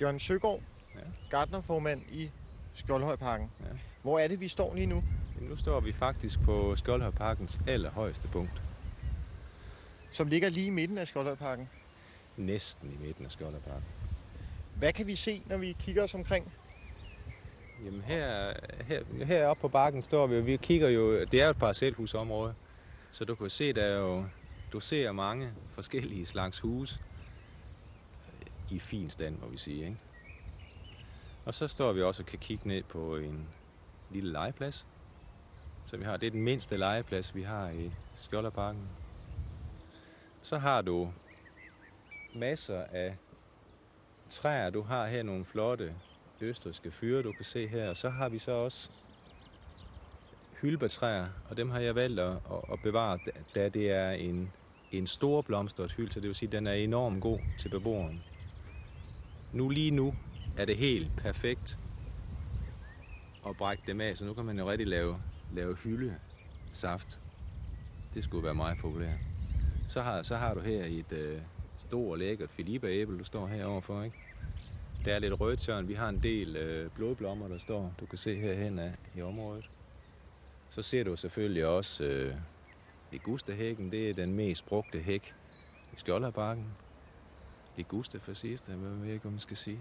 Jørgen Søgaard, Ja. gardnerformand i Skjoldhøjparken. Ja. Hvor er det, vi står lige nu? Nu står vi faktisk på Skjoldhøjparkens allerhøjeste punkt. Som ligger lige i midten af Skjoldhøjparken. Næsten i midten af Skjoldhøjparken. Hvad kan vi se, når vi kigger os omkring? Jamen her, her, heroppe på bakken står vi, og vi kigger jo, det er jo et parcelhusområde, så du kan se, der er jo, du ser mange forskellige slags huse i fin stand, må vi sige. Ikke? Og så står vi også og kan kigge ned på en lille legeplads. Så vi har, det er den mindste legeplads, vi har i Skjolderparken. Så har du masser af træer. Du har her nogle flotte østriske fyre, du kan se her. Og så har vi så også hylbertræer, og dem har jeg valgt at, at bevare, da det er en, en stor blomstret hyld, så det vil sige, at den er enormt god til beboeren. Nu lige nu er det helt perfekt at brække dem af, så nu kan man jo rigtig lave, lave hyldesaft. Det skulle være meget populært. Så har, så har du her et øh, stort lækkert filibæble, du står herovre for, ikke? Der er lidt rødtørn. Vi har en del øh, blodblommer, der står, du kan se herhen af i området. Så ser du selvfølgelig også øh, ligustahækken. Det er den mest brugte hæk i Skjoldherparken. Ligusta fascista, hvad ved jeg ikke, hvad man skal sige.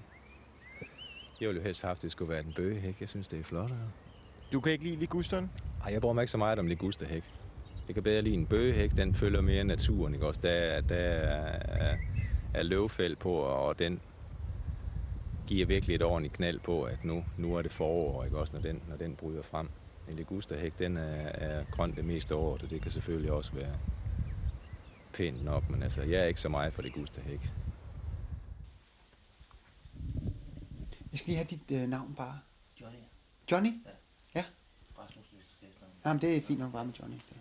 Jeg ville jo helst have haft, at det skulle være den bøgehæk. Jeg synes, det er flottere. Du kan ikke lide ligusteren? Ej, jeg bruger mig ikke så meget om ligustahæk. Jeg kan bedre lide en bøgehæk. Den følger mere naturen, ikke også? Der, er- der er, er løvfæld på, og den giver virkelig et ordentligt knald på, at nu, nu er det forår, ikke også, når den, når den bryder frem. En ligustahæk, den er, er grøn det meste af året, og det kan selvfølgelig også være pænt nok, men altså, jeg er ikke så meget for ligustahæk. Jeg skal lige have dit øh, navn bare. Johnny Johnny? Rasmus Vestnavn. Jamen, det er fint nok bare med Johnny. Det.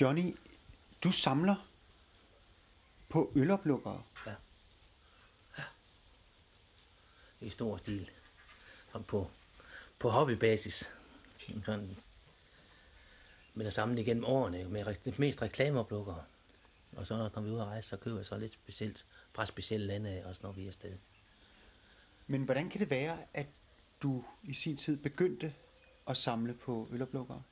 Johnny, du samler på øloplukkere. I stor stil. Som på, på hobbybasis. Men at samle igennem årene med mest reklameoplukkere. Og så når vi er ude at rejse, så køber jeg så lidt specielt fra specielle lande også når vi er afsted. Men hvordan kan det være, at du i sin tid begyndte at samle på øloplukkere?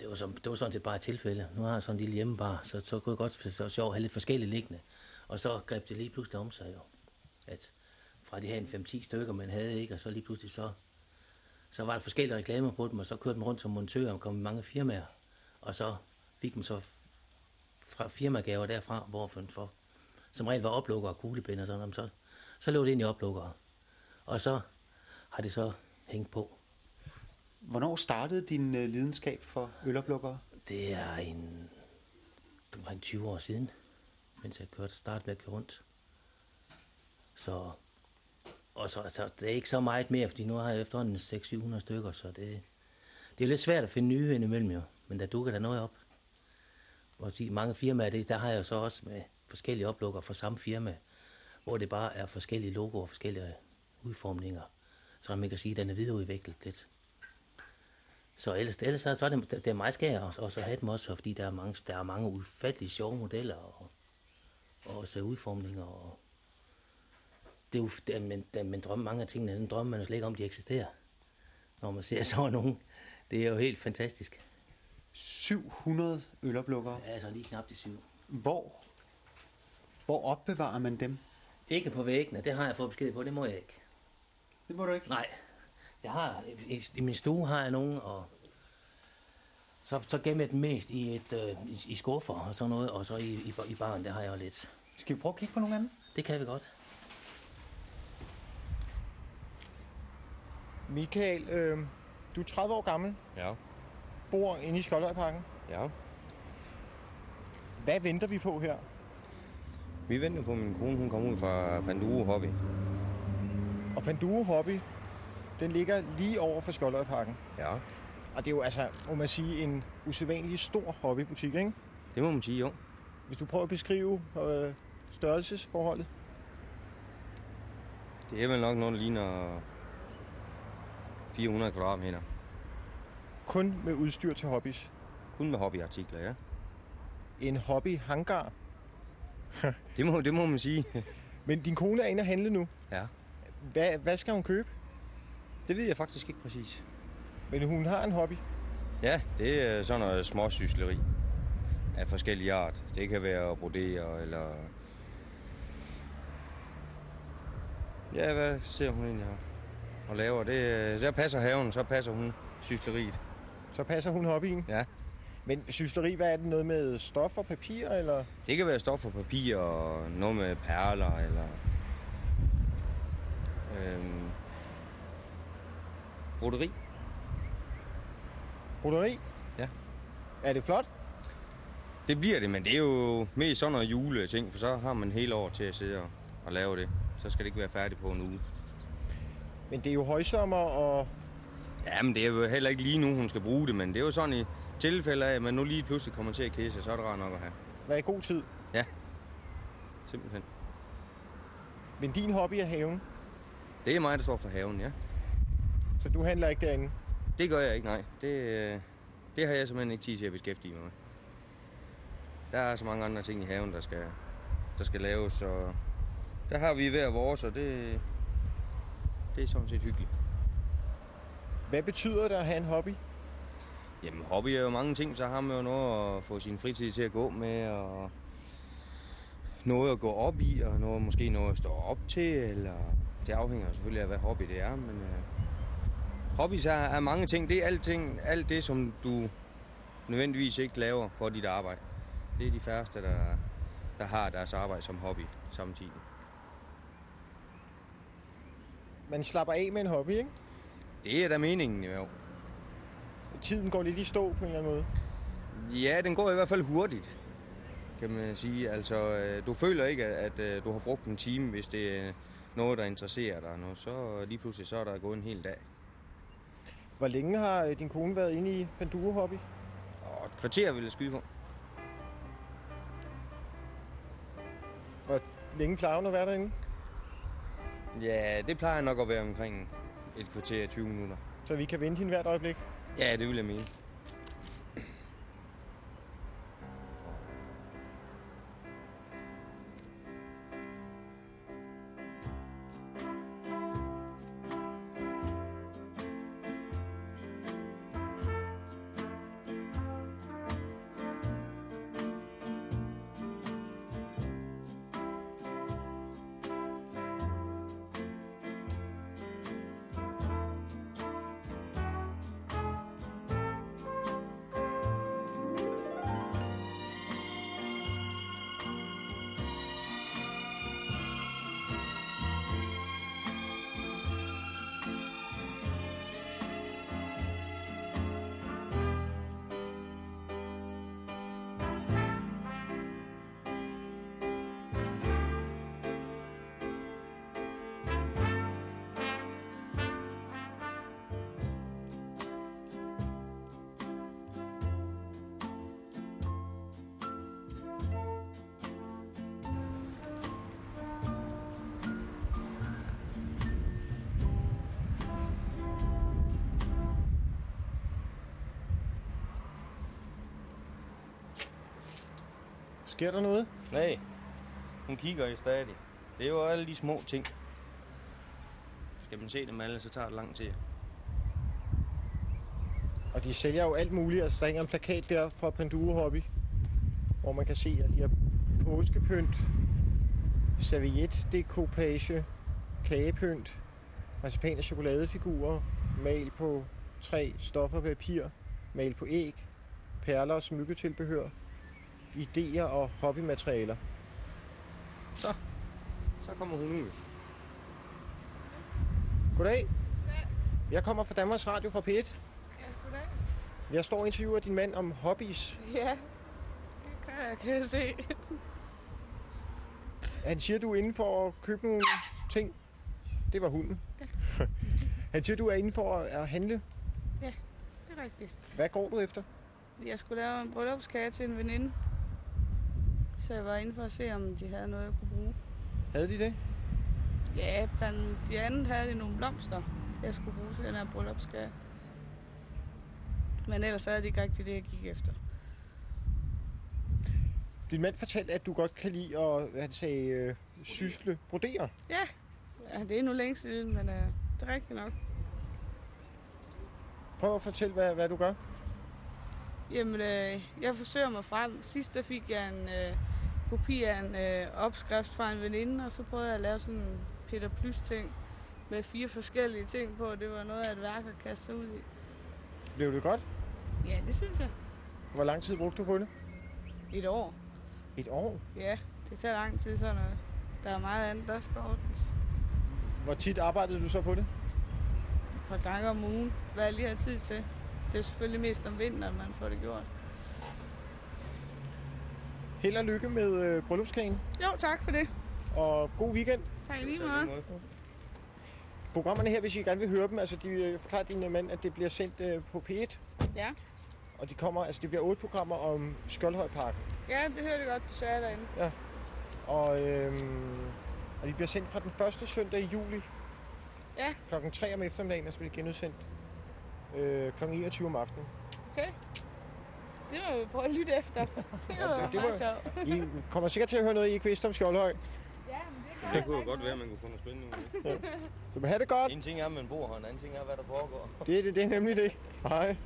Det var, som, det var sådan set bare et tilfælde. Nu har jeg sådan en lille hjemmebar, så, så kunne jeg godt så sjov at have lidt forskellige liggende. Og så greb det lige pludselig om sig jo. At fra de her en 5-10 stykker, man havde ikke, og så lige pludselig så, så var der forskellige reklamer på dem, og så kørte man rundt som montør og kom i mange firmaer. Og så fik man så fra firmagaver derfra, hvor for, som regel var oplukker og kuglepind og sådan noget, så, så lå det ind i oplukkere. Og så har det så hængt på. Hvornår startede din øh, lidenskab for øloplukkere? Det er en omkring 20 år siden, mens jeg kørte start med at køre rundt. Så, og så, så det er ikke så meget mere, fordi nu har jeg efterhånden 600-700 stykker, så det, det er lidt svært at finde nye indimellem jo, men der dukker der noget op. Og de mange firmaer, det, der har jeg så også med forskellige oplukker fra samme firma, hvor det bare er forskellige logoer og forskellige udformninger, så man kan sige, at den er videreudviklet lidt. Så ellers, ellers så, så er det, det er meget skært også, også at have dem også, fordi der er mange, der er mange ufattelige sjove modeller og, og også udformninger. Og det er jo, det er, men, det, men drømme, mange af tingene, den drømmer man jo slet ikke om, de eksisterer. Når man ser sådan nogen. Det er jo helt fantastisk. 700 øloplukkere. Altså lige knap de syv. Hvor, hvor opbevarer man dem? Ikke på væggene, det har jeg fået besked på, det må jeg ikke. Det må du ikke. Nej, jeg har, i, i min stue har jeg nogen, og så, så gemmer jeg dem mest i, et, øh, i, i skuffer og sådan noget, og så i, i, i baren, der har jeg jo lidt. Skal vi prøve at kigge på nogle af dem? Det kan vi godt. Michael, øh, du er 30 år gammel, Ja. Bor inde i Skjoldhøjparken. Ja. Hvad venter vi på her? Vi venter på, at min kone hun kommer ud fra Panduro Hobby. Og Panduro Hobby, den ligger lige over for Skjoldhøjparken. Ja. Og det er jo altså, må man sige, en usædvanlig stor hobbybutik, ikke? Det må man sige, jo. Hvis du prøver at beskrive øh, størrelsesforholdet. Det er vel nok noget, der ligner 400 kvadratmeter. Kun med udstyr til hobbies. Kun med hobbyartikler, ja. en hobby-hangar. Det må, det må man sige. Men din kone er inde og handle nu. Ja. Hvad, hvad skal hun købe? Det ved jeg faktisk ikke præcis. Men hun har en hobby. Ja, det er sådan noget småsysleri af forskellige art. Det kan være at brodere, eller... Ja, hvad ser hun egentlig her og laver? Det, der passer haven, så passer hun sysleriet. Så passer hun hobbyen. Ja. Men sysleri, hvad er det? Noget med stof og papir, eller? Det kan være stof og papir og noget med perler, eller... Øhm, broderi. Broderi? Ja. Er det flot? Det bliver det, men det er jo mest sådan noget juleting, for så har man hele år til at sidde og, og lave det. Så skal det ikke være færdigt på en uge. Men det er jo højsommer, og Ja, men det er jo heller ikke lige nu, hun skal bruge det, men det er jo sådan i tilfælde af, at man nu lige pludselig kommer til at sig, så er det rart nok at have. hvad er god tid. Simpelthen. Men din hobby er haven, Det er mig, der står for haven, ja. så du handler ikke derinde. Det gør jeg ikke, nej. Det, øh, det har jeg simpelthen ikke tid til at beskæftige mig med. Der er så mange andre ting i haven, der skal, der skal laves, så der har vi hver vores, og det, det er sådan set hyggeligt. Hvad betyder det at have en hobby? Jamen, hobby er jo mange ting, så har man jo noget at få sin fritid til at gå med, og noget at gå op i, og noget, måske noget at stå op til, eller det afhænger selvfølgelig af, hvad hobby det er, men uh, hobbies er, er mange ting. Det er alting, alt det, som du nødvendigvis ikke laver på dit arbejde. Det er de færreste, der, der har deres arbejde som hobby samtidig. Man slapper af med en hobby, ikke? Det er da meningen, jo. Tiden går lidt i stå på en eller anden måde. Ja, den går i hvert fald hurtigt, kan man sige. Altså, øh, du føler ikke, at, øh, du har brugt en time, hvis det er noget, der interesserer dig. Nu, så lige pludselig så er der gået en hel dag. Hvor længe har øh, din kone været inde i Panduro Hobby? Og et kvarter vil jeg skyde på. Hvor længe plejer hun at være derinde? Ja, det plejer nok at være omkring et kvarter 20 minutter. Så vi kan vente hende hvert øjeblik. Ja, det vil jeg mene. Sker der noget? Nej, hun kigger i stadig. Det er jo alle de små ting. Skal man se dem alle, så tager det lang tid. Og de sælger jo alt muligt. Altså, der hænger en plakat der fra Panduro Hobby, hvor man kan se, at de har påskepynt, servietdekopage, kagepynt, marcipan og chokoladefigurer, mal på træ, stoffer og papir, mal på æg, perler og smykketilbehør, idéer og hobbymaterialer. Så kommer hun ud. Goddag. Jeg kommer fra Danmarks Radio fra P1. Ja, goddag. Jeg står og interviewer din mand om hobbies. Ja, det kan jeg, kan jeg se. Han siger, du er inde for at købe nogle ting. Det var hunden. Han siger, du er inde for at handle. Det er rigtigt. Hvad går du efter? Jeg skulle lave en bryllupskage til en veninde. Så jeg var inde for at se, om de havde noget, jeg kunne bruge. Havde de det? Ja, men de anden havde de nogle blomster, jeg skulle bruge til den her bryllupskage. Men ellers havde de ikke rigtig det, jeg gik efter. Din mand fortalte, at du godt kan lide at, hvad han sagde, øh, sysle, brodere. Ja, det er nu længe siden, men øh, det er rigtigt nok. Prøv at fortælle, hvad, hvad du gør. Jamen, øh, jeg forsøger mig frem. Sidst der fik jeg en øh, kopi af en øh, opskrift fra en veninde, og så prøvede jeg at lave sådan en Peter Plys ting med fire forskellige ting på. Det var noget af et værk at kaste sig ud i. Blev det godt? Ja, det synes jeg. Hvor lang tid brugte du på det? Et år. Et år. Ja, det tager lang tid sådan noget. Der er meget andet, der skal ordnes. Hvor tit arbejdede du så på det? Et par gange om ugen, hvad jeg lige har tid til. Det er selvfølgelig mest om vinteren, man får det gjort. Held og lykke med øh, bryllupskagen, Jo, tak for det. og god weekend. Tak lige meget. Programmerne her, hvis I gerne vil høre dem, altså de øh, forklarer din øh, mand, at det bliver sendt øh, på P1, Ja. og de kommer, altså det bliver otte programmer om Skjoldhøjparken. ja, det hørte jeg godt, du sagde derinde. Og, øhm, og de bliver sendt fra den første søndag i juli. Ja. Klokken 3 om eftermiddagen, og så bliver genudsendt øh, klokken 21 om aftenen. Okay. Det må vi prøve at lytte efter. Det var det- må-. I kommer sikkert til at høre noget, I ikke vidste om Skjoldhøj. Ja, men det Det kunne jo godt være, at man kunne få noget spændende ud af det. Så have det godt. En ting er, at man bor her, en anden ting er, hvad der foregår. Det er det, det er nemlig det. Hej.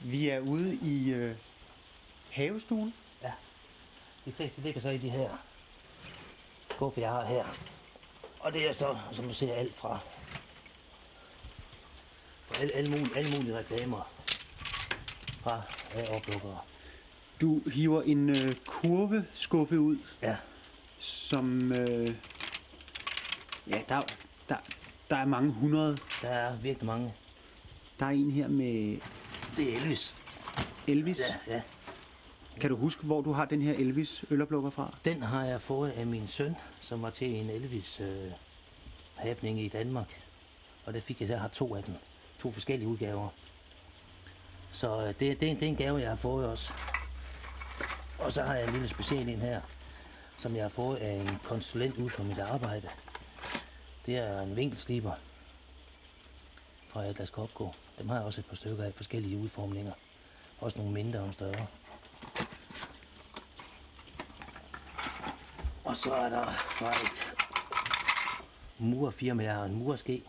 Vi er ude i øh, havestuen. De fleste ligger så i de her skuffe, jeg har her. Og det er så, som du ser, alt fra, fra alle, alle, mulige, alle mulige reklamer fra øh, oplukkere. Du hiver en øh, kurveskuffe ud, Ja, som... Øh, ja, der, der, der er mange hundrede. der er virkelig mange. Der er en her med Det er Elvis. Elvis. Ja, ja. Kan du huske, hvor du har den her Elvis øloplukker fra? Den har jeg fået af min søn, som var til en Elvis øh, happening i Danmark. Og der fik jeg så, jeg har to af dem. To forskellige udgaver. Så øh, det, det, det er en gave, jeg har fået også. Og så har jeg en lille speciel en her, som jeg har fået af en konsulent ud fra mit arbejde. Det er en vinkelsliber fra Atlas Copco. Dem har jeg også et par stykker af forskellige udformninger. Også nogle mindre og større. Og så er der bare et murfirma, jeg har en murske.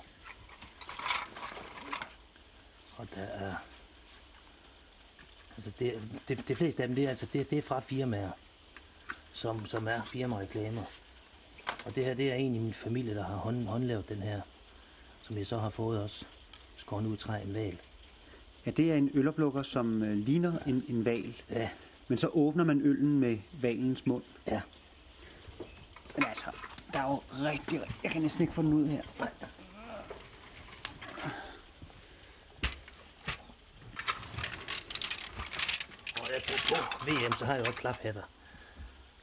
Og der er... Altså det, det, det fleste af dem, det er, altså, det, det er fra firmaer, som, som er firmareklamer. Og det her, det er en i min familie, der har hånd, håndlavet den her, som jeg så har fået også. Skåret ud træ en val. Ja, det er en øloplukker, som øh, ligner en, en val. Ja, Men så åbner man øllen med valens mund. ja. Men altså, der er jo rigtig... Jeg kan næsten ikke få den ud her. Og jeg på, på VM, så har jeg jo også klaphatter.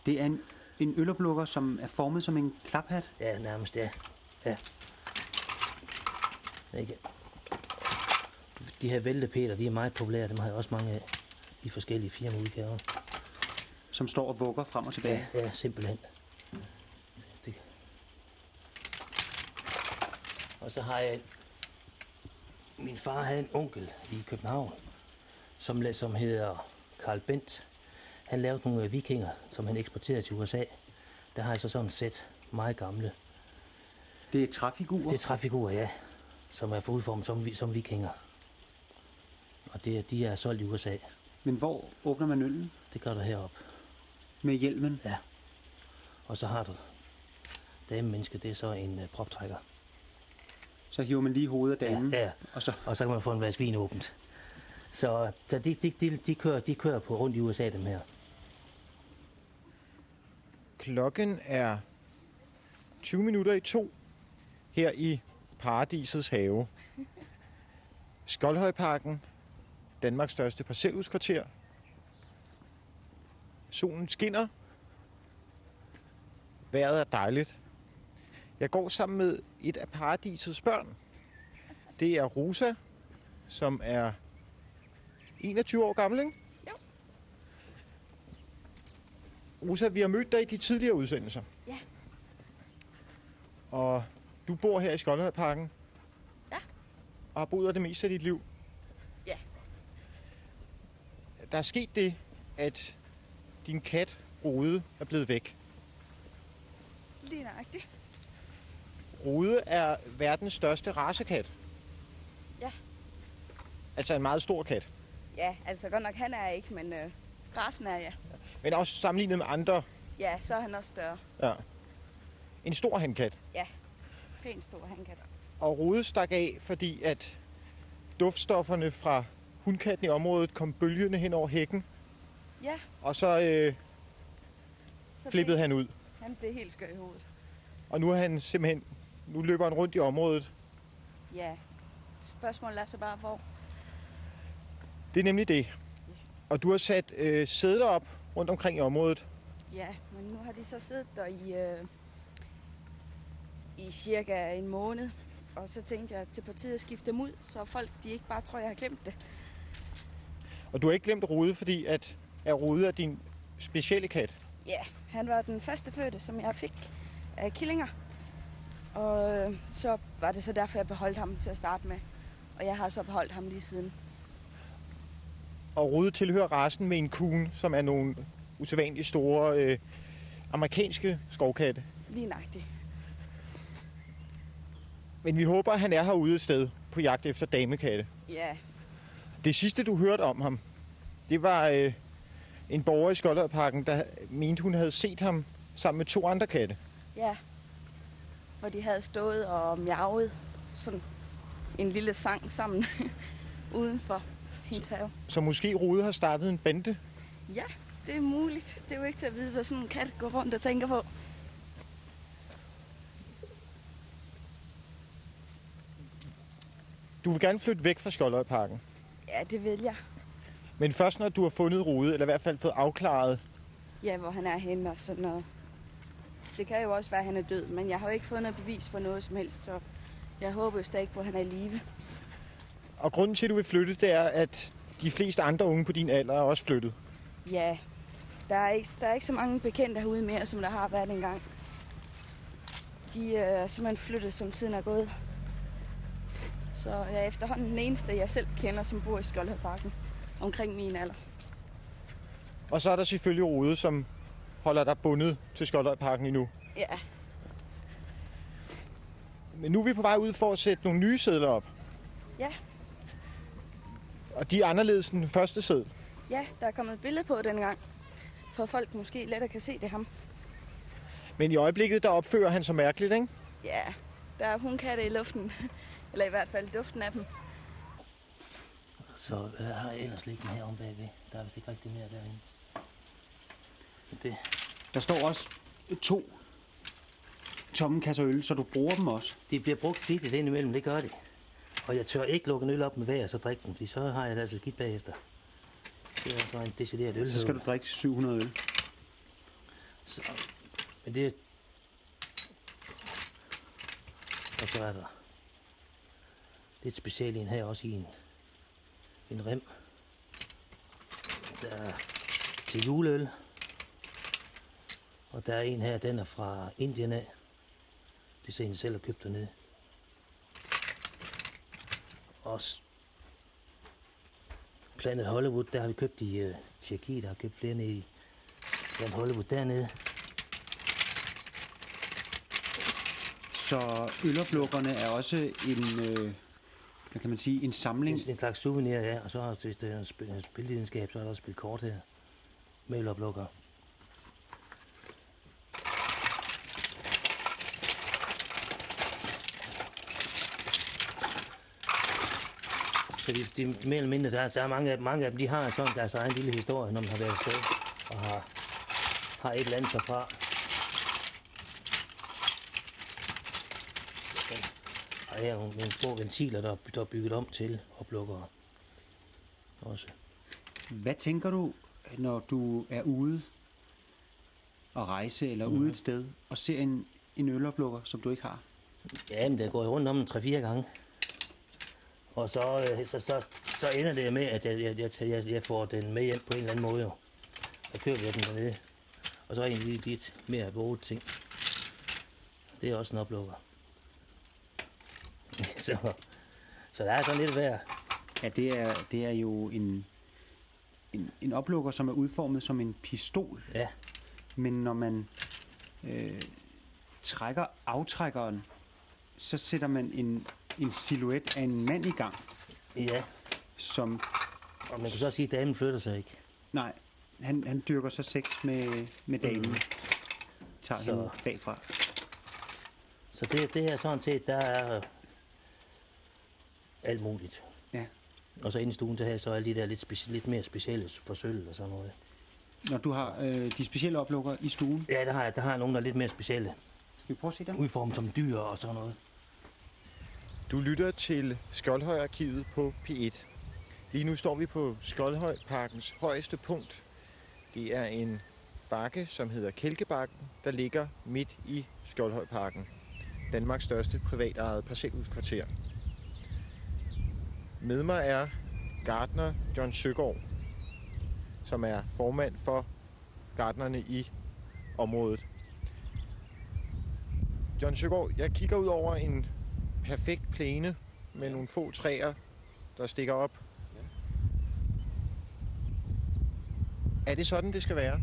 Det er en, en øloplukker, som er formet som en klaphat. Ja, nærmest, ja. Ja. Ikke? De her væltepeter, de er meget populære. Dem har jeg også mange af i forskellige firmaudgaver. som står og vugger frem og tilbage. Ja, ja, simpelthen. Det. Og så har jeg... Min far havde en onkel i København, som, som hedder Karl Bent. Han lavede nogle øh, vikinger, som han eksporterede til USA. Der har jeg så sådan et sæt meget gamle. Det er træfigurer. Det er træfigurer, ja, som er udformet som, som vikinger. Og det, er- de er solgt i USA. Men hvor åbner man øllen? Det gør der herop. Med hjelmen. Og så har du damemenneske, det er så en uh, proptrækker. Så hiver man lige hovedet af damen. Ja, ja, Og så, og så kan man få en vask vin åbent. Så, så de, de, de, de, kører, de kører på rundt i USA, dem her. Klokken er 20 minutter i to her i Paradisets have. Skoldhøjparken, Danmarks største parcelhuskvarter. Solen skinner. Vejret er dejligt. Jeg går sammen med et af paradisets børn. Det er Rosa, som er 21 år gammel, ikke? Jo. Rosa, vi har mødt dig i de tidligere udsendelser. Ja. Og du bor her i Skoldhøjparken. Ja. Og har boet der det meste af dit liv. Ja. der er sket det, at din kat, Rode, er blevet væk. Lige nøjagtigt. Rode er verdens største racekat. Ja. Altså en meget stor kat. Ja, altså godt nok han er ikke, men øh, rasen er ja. Men også sammenlignet med andre. Ja, så er han også større. Ja. En stor hankat. Pænt stor hankat. Og Rode stak af, fordi at duftstofferne fra hundkatten i området kom bølgende hen over hækken. Ja. Og så øh, Så flippede blev, han ud. Han blev helt skør i hovedet. Og nu er han simpelthen... Nu løber han rundt i området. Ja. Spørgsmålet er så bare, hvor. Det er nemlig det. Og du har sat øh, sædler op rundt omkring i området. Ja, men nu har de så siddet der i, øh, i cirka en måned. Og så tænkte jeg til partiet at skifte dem ud, så folk de ikke bare tror, jeg har glemt det. Og du har ikke glemt Rode, fordi at, at Rode er din specielle kat. Ja, han var den første fødte, som jeg fik af killinger. Og øh, så var det så derfor, jeg beholdt ham til at starte med. Og jeg har så beholdt ham lige siden. Og Rode tilhører rasen med en kun, som er nogle usædvanligt store øh, amerikanske skovkatte. Lige nøjagtigt. Men vi håber, at han er herude et sted på jagt efter damekatte. Ja, Det sidste, du hørte om ham, det var øh, en borger i Skoldøjparken, der mente, hun havde set ham sammen med to andre katte. ja. Hvor de havde stået og miavet sådan en lille sang sammen uden for hendes have. Så måske Rode har startet en bande. Ja, det er muligt. Det er jo ikke til at vide, hvad sådan en kat går rundt og tænker på. Du vil gerne flytte væk fra Skoldøjparken. Ja, det vil jeg. Men først når du har fundet Rode, eller i hvert fald fået afklaret, Ja, hvor han er henne og sådan noget. Det kan jo også være, at han er død, men jeg har jo ikke fået noget bevis for noget som helst, så jeg håber jo stadig på, at han er i live. Og grunden til, at du vil flytte, det er, at de fleste andre unge på din alder er også flyttet. Ja, der er, ikke, der er ikke så mange bekendte herude mere, som der har været engang. De øh, er simpelthen flyttet, som tiden er gået. Så jeg er efterhånden den eneste, jeg selv kender, som bor i Skoldhøjparken. Omkring min alder. Og så er der selvfølgelig Rode, som holder dig bundet til Skoldøjparken endnu. Ja, Men nu er vi på vej ud for at sætte nogle nye sædler op. Ja. Og de er anderledes end den første sæd. ja, der er kommet et billede på den gang. For folk måske lettere kan se det ham. Men i øjeblikket, der opfører han sig mærkeligt, ikke? Ja, der er hundkatte i luften. Eller i hvert fald duften af dem. Så hvad har jeg ellers liggende her om bagved? Der er vist ikke rigtig mere derinde. Det, Der står også to tomme kasser øl, så du bruger dem også. de bliver brugt flittigt indimellem, det gør de. Og jeg tør ikke lukke en øl op med vejr og så drikke den, fordi så har jeg det altså skidt bagefter. Det er så en decideret øl. Så skal du drikke 700 øl. Så, men det... Og så er der lidt specielt en her også i en, en rem. Der er til juleøl. Og der er en her, den er fra Indien af. Det ser en selv har købt dernede. Også Planet Hollywood, der har vi købt i uh, Tjekkiet, der har købt flere nede i Planet Hollywood dernede. Så øloplukkerne er også en, øh, hvad kan man sige, en samling. En, en slags souvenir, ja. Og så har hvis det er en spil, en spilvidenskab, så er der også spillet kort her. Med øloplukker. Så de, mere eller mindre, der, er- der er mange, af- mange af dem, de har sådan deres egen lille historie, når man har været afsted og har, har et eller andet derfra. Og her er nogle, nogle små ventiler, der, er- der er bygget om til oplukkere. Også. Hvad tænker du, når du er ude og rejse eller Mhm. ude et sted og ser en, en øloplukker, som du ikke har? Ja, men det går jo rundt om en 3-4 gange. Og så, øh, så, så, så ender det med, at jeg, jeg, jeg, jeg, jeg får den med hjem på en eller anden måde. Jo. Så køber jeg den dernede. Og så er en lige lidt mere våget ting. Det er også en oplukker. så, så der er sådan lidt værd. Ja, det er, det er jo en, en, en oplukker, som er udformet som en pistol. Ja. Men når man øh, trækker aftrækkeren, så sætter man en, en silhuet af en mand i gang, Ja, som... og man kan så sige, at damen flytter sig ikke. Nej, han, han dyrker så sex med, med damen. Mm. Tager Så- hende bagfra. Så det, det her sådan set, der er øh, alt muligt. Ja. Og så inde i stuen, der har jeg så alle de der lidt, speci- lidt mere specielle forsøg og sådan noget. Når du har øh, de specielle oplukker i stuen, Ja, der har jeg, der har jeg nogle, der er lidt mere specielle. skal vi prøve at se dem? Udformet som dyr og sådan noget. Du lytter til Skoldhøjarkivet på P1. Lige nu står vi på Skoldhøjparkens højeste punkt. Det er en bakke, som hedder Kælkebakken, der ligger midt i Skoldhøjparken. Danmarks største privatejede parcelhuskvarter. Med mig er gartner John Søgaard, som er formand for gartnerne i området. John Søgaard, jeg kigger ud over en perfekt plæne med nogle få træer, der stikker op. Er det sådan, det skal være?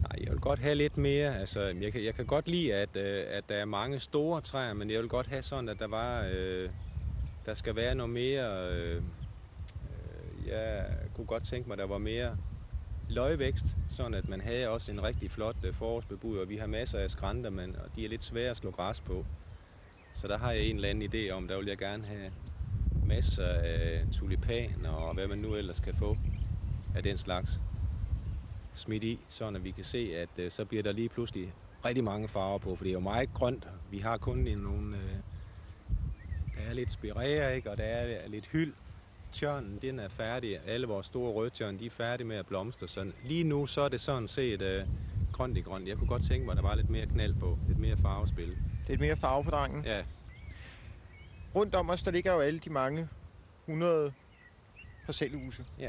Nej, jeg vil godt have lidt mere. Altså, jeg, kan, jeg kan godt lide, at, øh, at der er mange store træer, men jeg vil godt have sådan, at der var, øh, der skal være noget mere. Øh, øh, jeg kunne godt tænke mig, at der var mere løgvækst, sådan at man havde også en rigtig flot øh, forårsbebud, og vi har masser af skrænter, men og de er lidt svære at slå græs på. Så der har jeg en eller anden idé om, der vil jeg gerne have masser af tulipaner og hvad man nu ellers kan få af den slags smidt i, sådan at vi kan se, at øh, så bliver der lige pludselig rigtig mange farver på, for det er jo meget grønt. Vi har kun en, nogle, øh, der er lidt spirære, ikke? og der er lidt hyld. Tjørnen, den er færdig. Alle vores store rødtjørn, de er færdige med at blomstre. Så lige nu, så er det sådan set øh, grønt i grønt. Jeg kunne godt tænke mig, at der var lidt mere knald på. Lidt mere farvespil. Lidt mere farve på drengen. Ja, Rundt om os, der ligger jo alle de mange 100 parcelhuse. ja.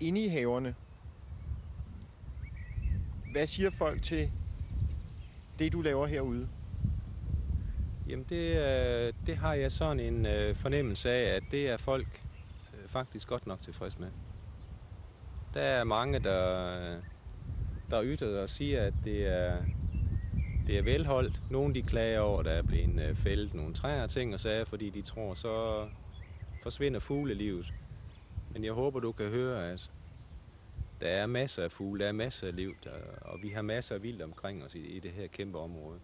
Inde i haverne, hvad siger folk til det, du laver herude? Jamen det, øh, det har jeg sådan en øh, fornemmelse af, at det er folk øh, faktisk godt nok tilfreds med. Der er mange, der, øh, der ytrer og siger, at det er, det er velholdt. Nogle de klager over, at der er blevet øh, fældet nogle træer og ting og sager, fordi de tror, så forsvinder fuglelivet. Men jeg håber, du kan høre, at der er masser af fugle, der er masser af liv, der, og vi har masser af vildt omkring os i, i det her kæmpe område.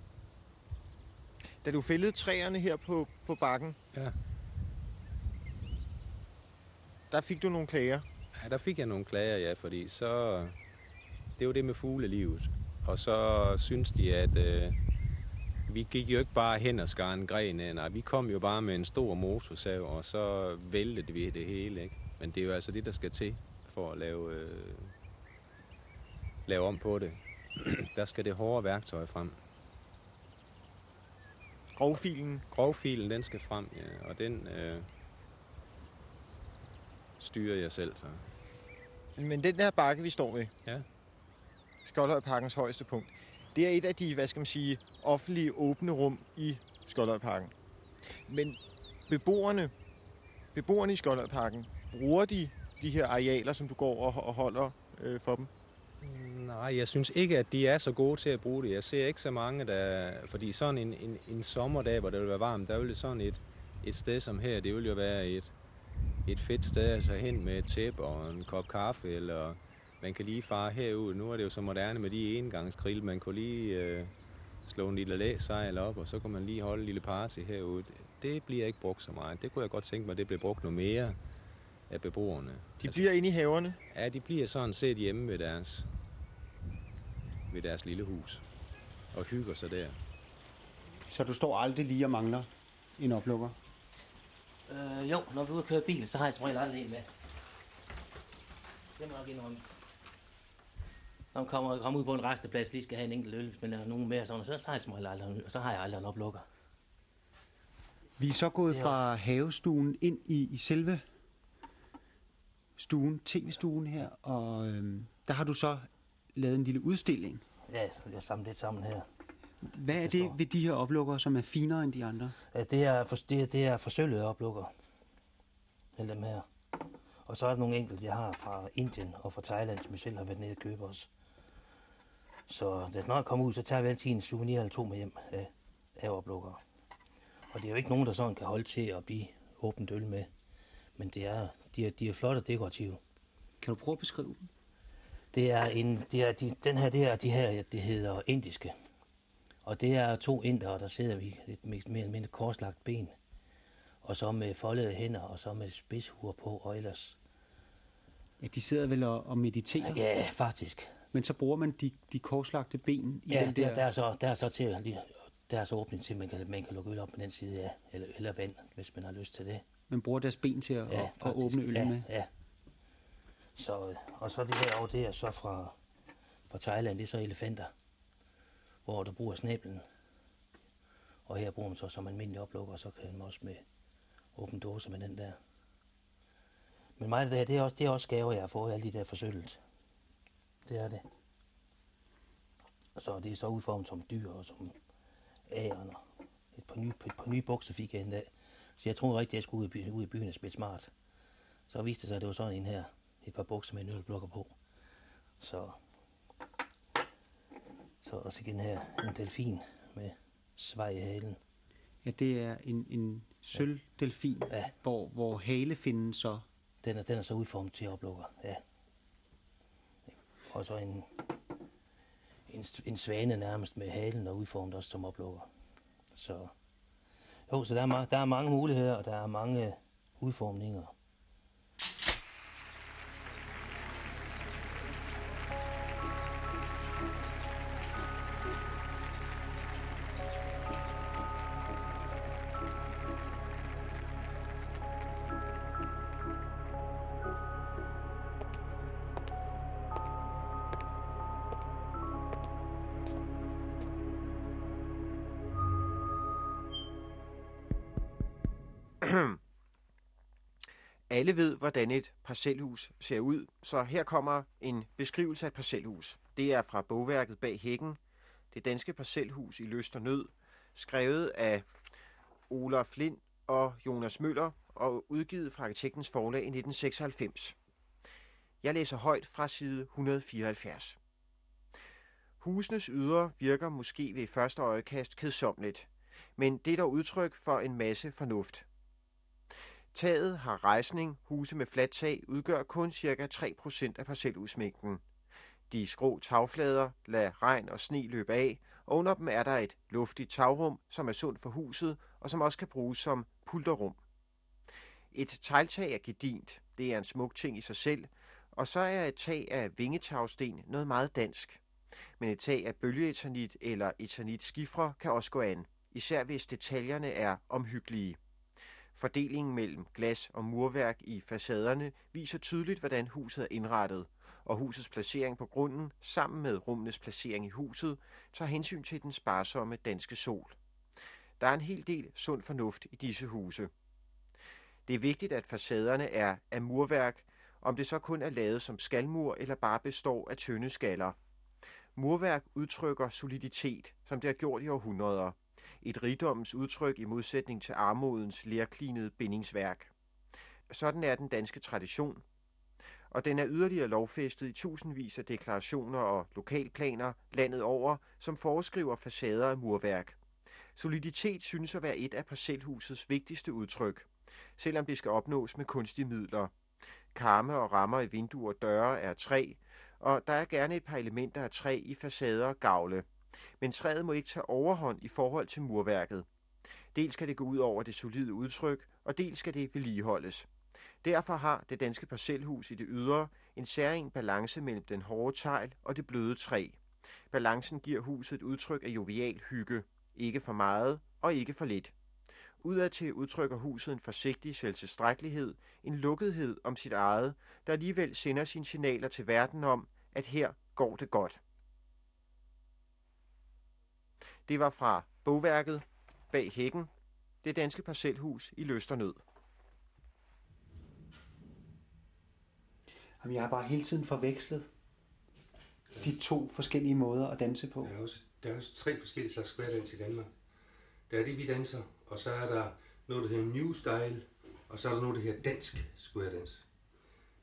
Da du fældede træerne her på, på bakken, Ja. der fik du nogle klager. Ja, der fik jeg nogle klager, ja, fordi så... Det er jo det med fuglelivet. Og så synes de, at øh, vi gik jo ikke bare hen og skar en gren af. Nej, vi kom jo bare med en stor motorsav, og så væltede vi det hele, ikke? Men det er jo altså det, der skal til for at lave, øh, lave om på det. der skal det hårde værktøj frem. Grovfilen. Grovfilen, den skal frem, ja, og den øh, styrer jeg selv, så. Men den der bakke, vi står ved, Ja. Skoldhøjparkens højeste punkt, det er et af de, hvad skal man sige, offentlige åbne rum i Skoldhøjparken. Men beboerne, beboerne i Skoldhøjparken, bruger de de her arealer, som du går og, og holder øh, for dem? Nej, jeg synes ikke, at de er så gode til at bruge det. Jeg ser ikke så mange, der... Fordi sådan en, en, en sommerdag, hvor det vil være varmt, der vil det sådan et, et sted som her, det vil jo være et, et fedt sted at altså hen med et tæppe og en kop kaffe, eller man kan lige fare herud. Nu er det jo så moderne med de engangsgrill. Man kunne lige øh, slå en lille læsejl op, og så kan man lige holde en lille party herude. Det bliver ikke brugt så meget. Det kunne jeg godt tænke mig, at det blev brugt noget mere af beboerne. De bliver inde i haverne. Ja, de bliver sådan set hjemme ved deres, ved deres lille hus og hygger sig der. Så du står aldrig lige og mangler en oplukker. Øh, jo, når vi er ude og køre bil, så har jeg som regel aldrig en med. Det må jeg nok indrømme. Når man kommer, kommer ud på en resteplads, lige skal have en enkelt øl, hvis man er nogen med, sådan, så, så har jeg som regel aldrig, og så har jeg aldrig en oplukker. Vi er så gået fra havestuen ind i, i selve stuen, tv-stuen her, og øhm, der har du så lavet en lille udstilling. Ja, så jeg samlet lidt sammen her. Hvad er Det det ved de her oplukker, som er finere end de andre? Ja, det er, for, det, er- det er forsølvede oplukker. Alle dem her. Og så er der nogle enkelte, jeg har fra Indien og fra Thailand, som jeg selv har været nede og købe også. Så da snart kommer ud, så tager vi altid en souvenir eller to med hjem af, af oplukkere. Og det er jo ikke nogen, der sådan kan holde til at blive åbent øl med. Men det er, de, er, de er flotte og dekorative. Kan du prøve at beskrive dem? Det er en, det er de, den her, det er de her, det hedder indiske. Og det er to indere, der sidder vi lidt mere eller mindre korslagt ben. Og så med foldede hænder, og så med spidshuer på, og ellers... Ja, de sidder vel og, og mediterer, Ja, faktisk. men så bruger man de, de korslagte ben i Ja, den der, der... der, er så, der er så til lige, der er så åbning til, at man kan, man kan lukke øl op på den side, ja. Eller, eller vand, hvis man har lyst til det. Man bruger deres ben til at, Ja, at, åbne øl ja, med. Ja. Så, øh, og så det her over, det er så fra, fra Thailand, det er så elefanter, hvor du bruger snæblen. Og her bruger man så som almindelig oplukker, og så kan man også med åben dåse med den der. Men mig det, der, det er også, det er også gaver, jeg har fået, alle de der forsølvet. Det er det. Så det er så udformet som dyr og som æren og et par nye, et par nye bukser fik jeg en dag. Så jeg troede rigtigt, at jeg skulle ud i, by, ud i byen og spille smart. Så viste det sig, at det var sådan en her. Et par bukser med en ølblokker på. Så, så også igen her en delfin med svej i halen. Ja, det er en, en sølvdelfin, Ja. hvor, hvor halefinden så... Den er, den er så udformet til oplukker, ja. Og så en, en, en svane nærmest med halen og udformet også som oplukker. Så, jo, så der er, ma- der er mange muligheder, og der er mange øh, udformninger. Alle ved, hvordan et parcelhus ser ud, så her kommer en beskrivelse af et parcelhus. Det er fra bogværket Bag Hækken, det danske parcelhus i Løst og Nød, skrevet af Ola Flind og Jonas Møller og udgivet fra Arkitektens Forlag i 1996. Jeg læser højt fra side 174. Husenes ydre virker måske ved første øjekast kedsomligt, men det er dog udtryk for en masse fornuft. Taget har rejsning, huse med fladt tag udgør kun ca. 3% af parcelhusmængden. De skrå tagflader lader regn og sne løbe af, og under dem er der et luftigt tagrum, som er sundt for huset, og som også kan bruges som pulterrum. Et tegltag er gedint. Det er en smuk ting i sig selv, og så er et tag af vingetagsten noget meget dansk. Men et tag af bølgeeternit eller eternit skifre kan også gå an, især hvis detaljerne er omhyggelige. Fordelingen mellem glas og murværk i facaderne viser tydeligt, hvordan huset er indrettet, og husets placering på grunden sammen med rummenes placering i huset tager hensyn til den sparsomme danske sol. Der er en hel del sund fornuft i disse huse. Det er vigtigt, at facaderne er af murværk, om det så kun er lavet som skalmur eller bare består af tynde skaller. Murværk udtrykker soliditet, som det har gjort i århundreder. Et rigdommens udtryk i modsætning til armodens lærklinede bindingsværk. Sådan er den danske tradition, og den er yderligere lovfæstet i tusindvis af deklarationer og lokalplaner landet over, som foreskriver facader af murværk. Soliditet synes at være et af parcelhusets vigtigste udtryk, selvom det skal opnås med kunstige midler. Karme og rammer i vinduer og døre er træ, og der er gerne et par elementer af træ i facader og gavle. Men træet må ikke tage overhånd i forhold til murværket. Dels skal det gå ud over det solide udtryk, og dels skal det vedligeholdes. Derfor har det danske parcelhus i det ydre en særlig balance mellem den hårde tegl og det bløde træ. Balancen giver huset et udtryk af jovial hygge. Ikke for meget og ikke for lidt. Udadtil udtrykker huset en forsigtig selvtilstrækkelighed, en lukkethed om sit eget, der alligevel sender sine signaler til verden om, at her går det godt. Det var fra bogværket Bag Hækken, det danske parcelhus i Løsternød. Jamen, jeg har bare hele tiden forvekslet de to forskellige måder at danse på. Der er også, der er også tre forskellige slags squaredance i Danmark. Der er det, vi danser, og så er der noget, der hedder New Style, og så er der noget, der hedder dansk square dance.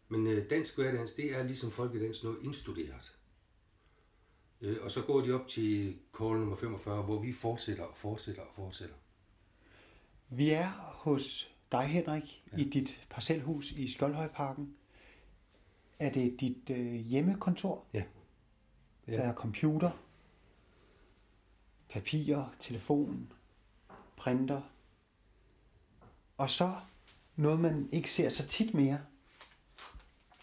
Men øh, dansk square dance, det er ligesom folkedans noget indstuderet. Øh, og så går de op til call nummer 45, hvor vi fortsætter og fortsætter og fortsætter. Vi er hos dig, Henrik, ja. i dit parcelhus i Skjoldhøjparken. Er det dit øh, hjemmekontor? Ja. Ja. Der er computer, papir, telefon, printer. Og så noget, man ikke ser så tit mere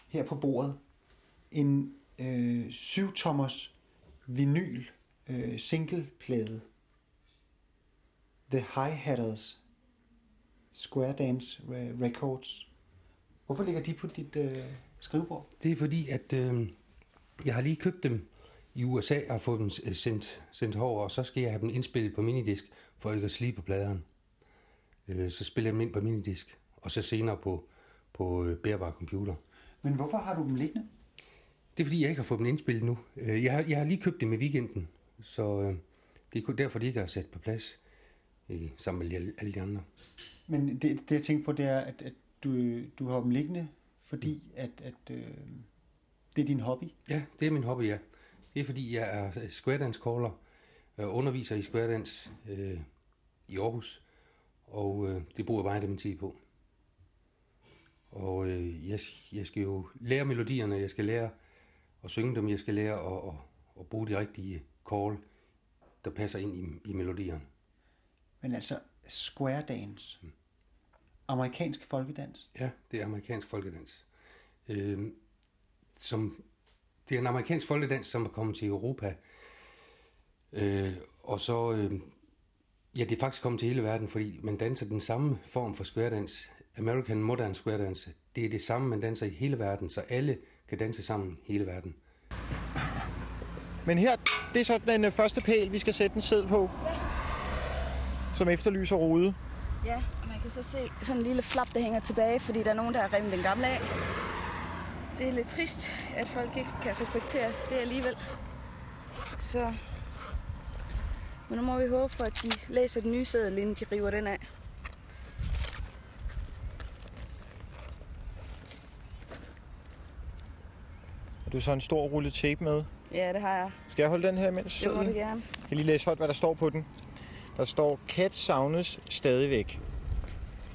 her på bordet. En øh, 7-tommers vinyl øh, singleplade. The High Hatters Square Dance Records. Hvorfor ligger de på dit øh, skrivebord? Det er fordi, at øh, jeg har lige købt dem i USA og fået dem øh, sendt, sendt over, og så skal jeg have dem indspillet på minidisk, for ikke at slibe på pladeren. Øh, så spiller jeg dem ind på minidisk, og så senere på, på øh, bærbar computer. Men hvorfor har du dem liggende? Det er fordi, jeg ikke har fået dem indspillet nu. Øh, Jeg har, jeg har lige købt dem i weekenden, så øh, det er derfor, de ikke er sat på plads øh, sammen med alle- de andre. Men det, det jeg tænker på, det er, at, at du, du har dem liggende, fordi at, at øh, det er din hobby. Ja, det er min hobby, ja. Det er fordi, jeg er square dance caller, og underviser i square dance øh, i Aarhus, og øh, det bruger jeg meget af min tid på. Og øh, jeg, jeg skal jo lære melodierne, jeg skal lære at synge dem, jeg skal lære at, at, at bruge de rigtige call, der passer ind i, i melodierne. Men altså, square dance. Amerikansk folkedans. Ja, det er amerikansk folkedans. Øh, som, det er en amerikansk folkedans, som er kommet til Europa. Øh, og så, øh, ja, det er faktisk kommet til hele verden, fordi man danser den samme form for square dance. American Modern Square Dance. Det er det samme, man danser i hele verden, så alle kan danse sammen hele verden. Men her, det er så den øh, første pæl, vi skal sætte en sæd på. Som efterlyser rode. Ja, og man kan så se sådan en lille flap, der hænger tilbage, fordi der er nogen, der har revet den gamle af. Det er lidt trist, at folk ikke kan respektere det alligevel. Så... Men nu må vi håbe for, at de læser den nye sædel, inden de river den af. Har du så en stor rulle tape med? Ja, det har jeg. Skal jeg holde den her imens Det må du gerne. Jeg kan lige læse højt, hvad der står på den. Der står, kat savnes stadigvæk.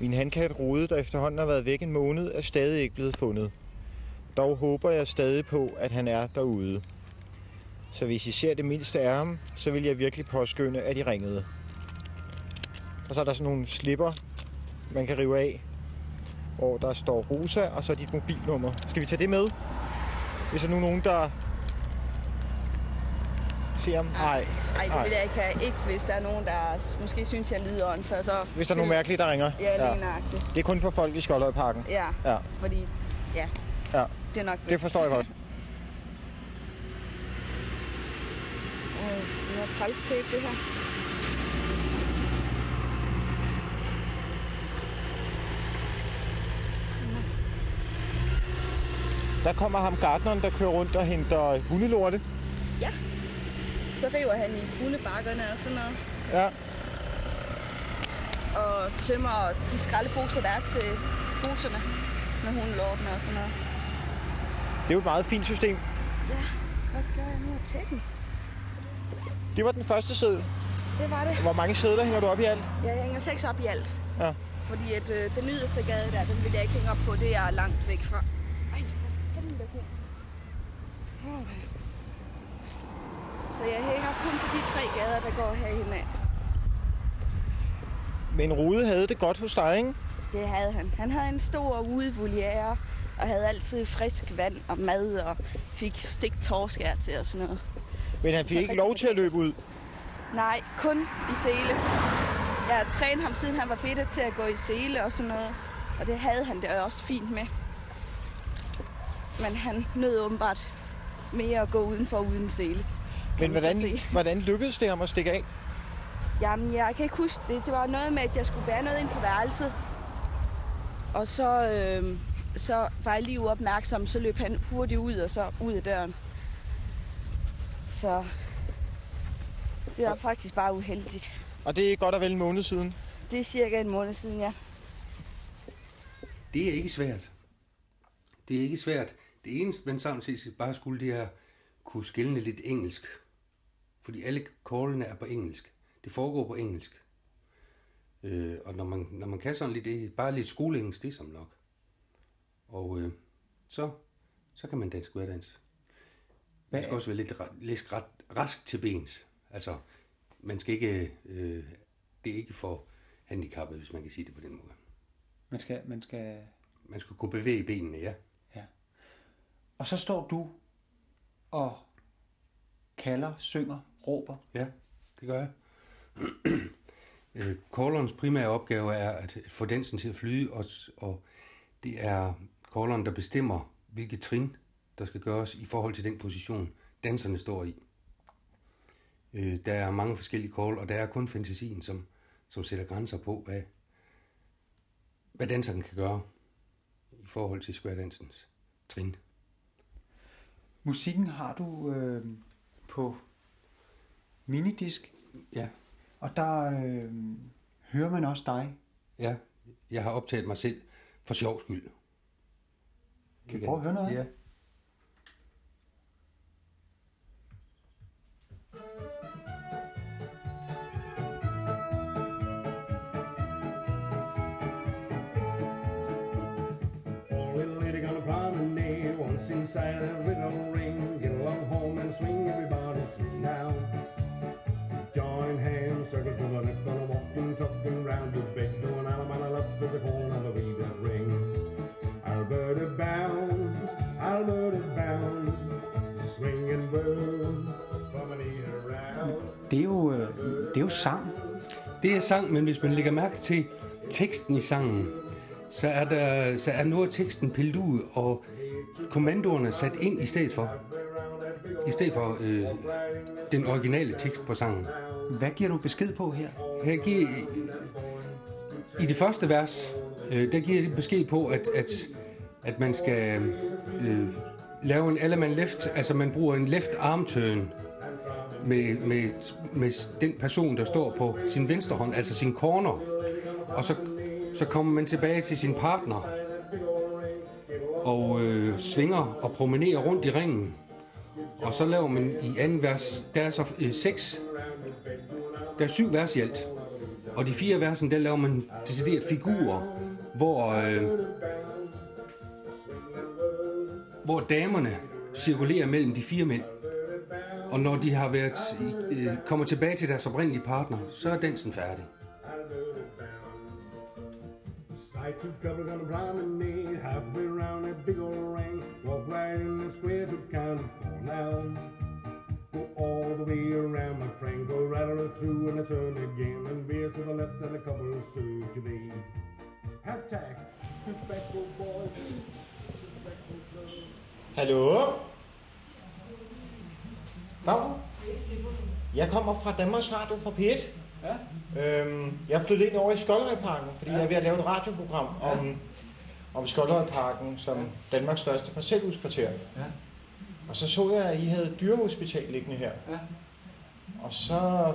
Min handkat Rode, der efterhånden har været væk en måned, er stadig ikke blevet fundet. Dog håber jeg stadig på, at han er derude. Så hvis I ser det mindste af ham, så vil jeg virkelig påskynde, at I ringede. Og så er der sådan nogle slipper, man kan rive af, hvor der står Rosa, og så dit mobilnummer. Skal vi tage det med? Hvis der nu er nogen, der ser ham? Nej. Ej, det Nej. vil jeg ikke have. Ikke hvis der er nogen, der måske synes, jeg lyder åndssvagt. Så Hvis der er nogen mærkelige, der ringer? Ja, lige nøjagtigt. Det er kun for folk i Skoldhøjparken. Ja, Ja. fordi... Ja, Ja, det er nok det forstår jeg godt. Det er træls tape, det her. Der kommer ham gartneren, der kører rundt og henter hundelorte. Ja. Så river han i hundebakkerne og sådan noget. Ja. Og tømmer de skraldeposer, der er til poserne med hundelortene og sådan noget. Det er jo et meget fint system. Ja, hvad gør jeg nu til den? Det var den første sædel. Det var det. Hvor mange sædler hænger du op i alt? Jeg hænger seks op i alt. Ja. Fordi at øh, den yderste gade der, den vil jeg ikke hænge op på. Det er langt væk fra. Ej, for helvede. Okay. Så jeg hænger kun på de tre gader, der går herhen af. Men Rude havde det godt hos dig, ikke? Det havde han. Han havde en stor udevoliere, og havde altid frisk vand og mad, og fik stik torskær til og sådan noget. Men han fik Så ikke lov til at løbe ud. Nej, kun i sele. Jeg har trænet ham, siden han var fedt til at gå i sele og sådan noget. Og det havde han det også fint med. Men han nød åbenbart mere at gå udenfor uden sele. Men hvordan, hvordan lykkedes det ham at stikke af? Jamen, jeg kan ikke huske det. Det var noget med, at jeg skulle bære noget ind på værelset. Og så, øh, så var jeg lige uopmærksom, så løb han hurtigt ud og så ud af døren. Så det var faktisk bare uheldigt. Og det er godt og vel en måned siden. Det er cirka en måned siden, ja. Det er ikke svært. Det er ikke svært. Det eneste, man samtidig bare skulle, det er kunne skille lidt engelsk. Fordi alle callene er på engelsk. Det foregår på engelsk. Øh, og når man, når man kan sådan lidt, det bare lidt skoleengelsk, det er som nok. Og øh, så, så kan man danse square-dans. Man skal også være lidt, lidt ret, rask til bens. Altså, man skal ikke, øh, det er ikke for handicappet, hvis man kan sige det på den måde. Man skal, man skal... Man skal kunne bevæge benene, ja. Og så står du og kalder, synger, råber. Ja, det gør jeg. Øh, Callerens primære opgave er at få dansen til at flyde, og, og det er calleren, der bestemmer, hvilke trin, der skal gøres i forhold til den position, danserne står i. Øh, Der er mange forskellige call, og der er kun fantasien, som, som sætter grænser på, hvad, hvad danseren kan gøre i forhold til square-dansens trin. Musikken har du øh, på minidisk, Ja, og der øh, hører man også dig. ja. Jeg har optaget mig selv for sjov skyld. Kan vi prøve at høre noget? Ja. Little lady gonna promenade once inside a det er jo sang. Det er sang, men hvis man lægger mærke til teksten i sangen, så er, der, så er noget af teksten pillet ud, og kommandoerne sat ind i stedet for. I stedet for øh, den originale tekst på sangen. Hvad giver du besked på her? Her giver, I det første vers, øh, der giver jeg besked på, at, at, at man skal øh, lave en Alleman left, altså man bruger en left arm turn med, med, med den person, der står på sin venstre hånd, altså sin corner. Og så, så kommer man tilbage til sin partner og øh, svinger og promenerer rundt i ringen. Og så laver man i anden vers, der er så øh, seks, der er syv vers i alt. Og de fire versen, der laver man decideret figurer, hvor, øh, hvor damerne cirkulerer mellem de fire mænd. Og når de har været øh, kommer tilbage til deres oprindelige partner, så er dansen færdig. I took couples on a promenade, halfway round a big old ring. Walk right in the square to California. Go all the way around, my friend. Go right on through and I turn again. And veer to the left and a couple of to me. Half tack, good back, go boys. Good back, go girls. Hallo? Dag. Jeg kommer fra Danmarks Radio fra P1. Ja. Øhm, jeg flyttet ind over i Skoldhøjparken, fordi ja. jeg er ved at lave et radioprogram om, om Skoldhøjparken som Danmarks største parcelhuskvarter. Ja. Og så så jeg, at I havde et dyrehospital liggende her. Ja. Og så,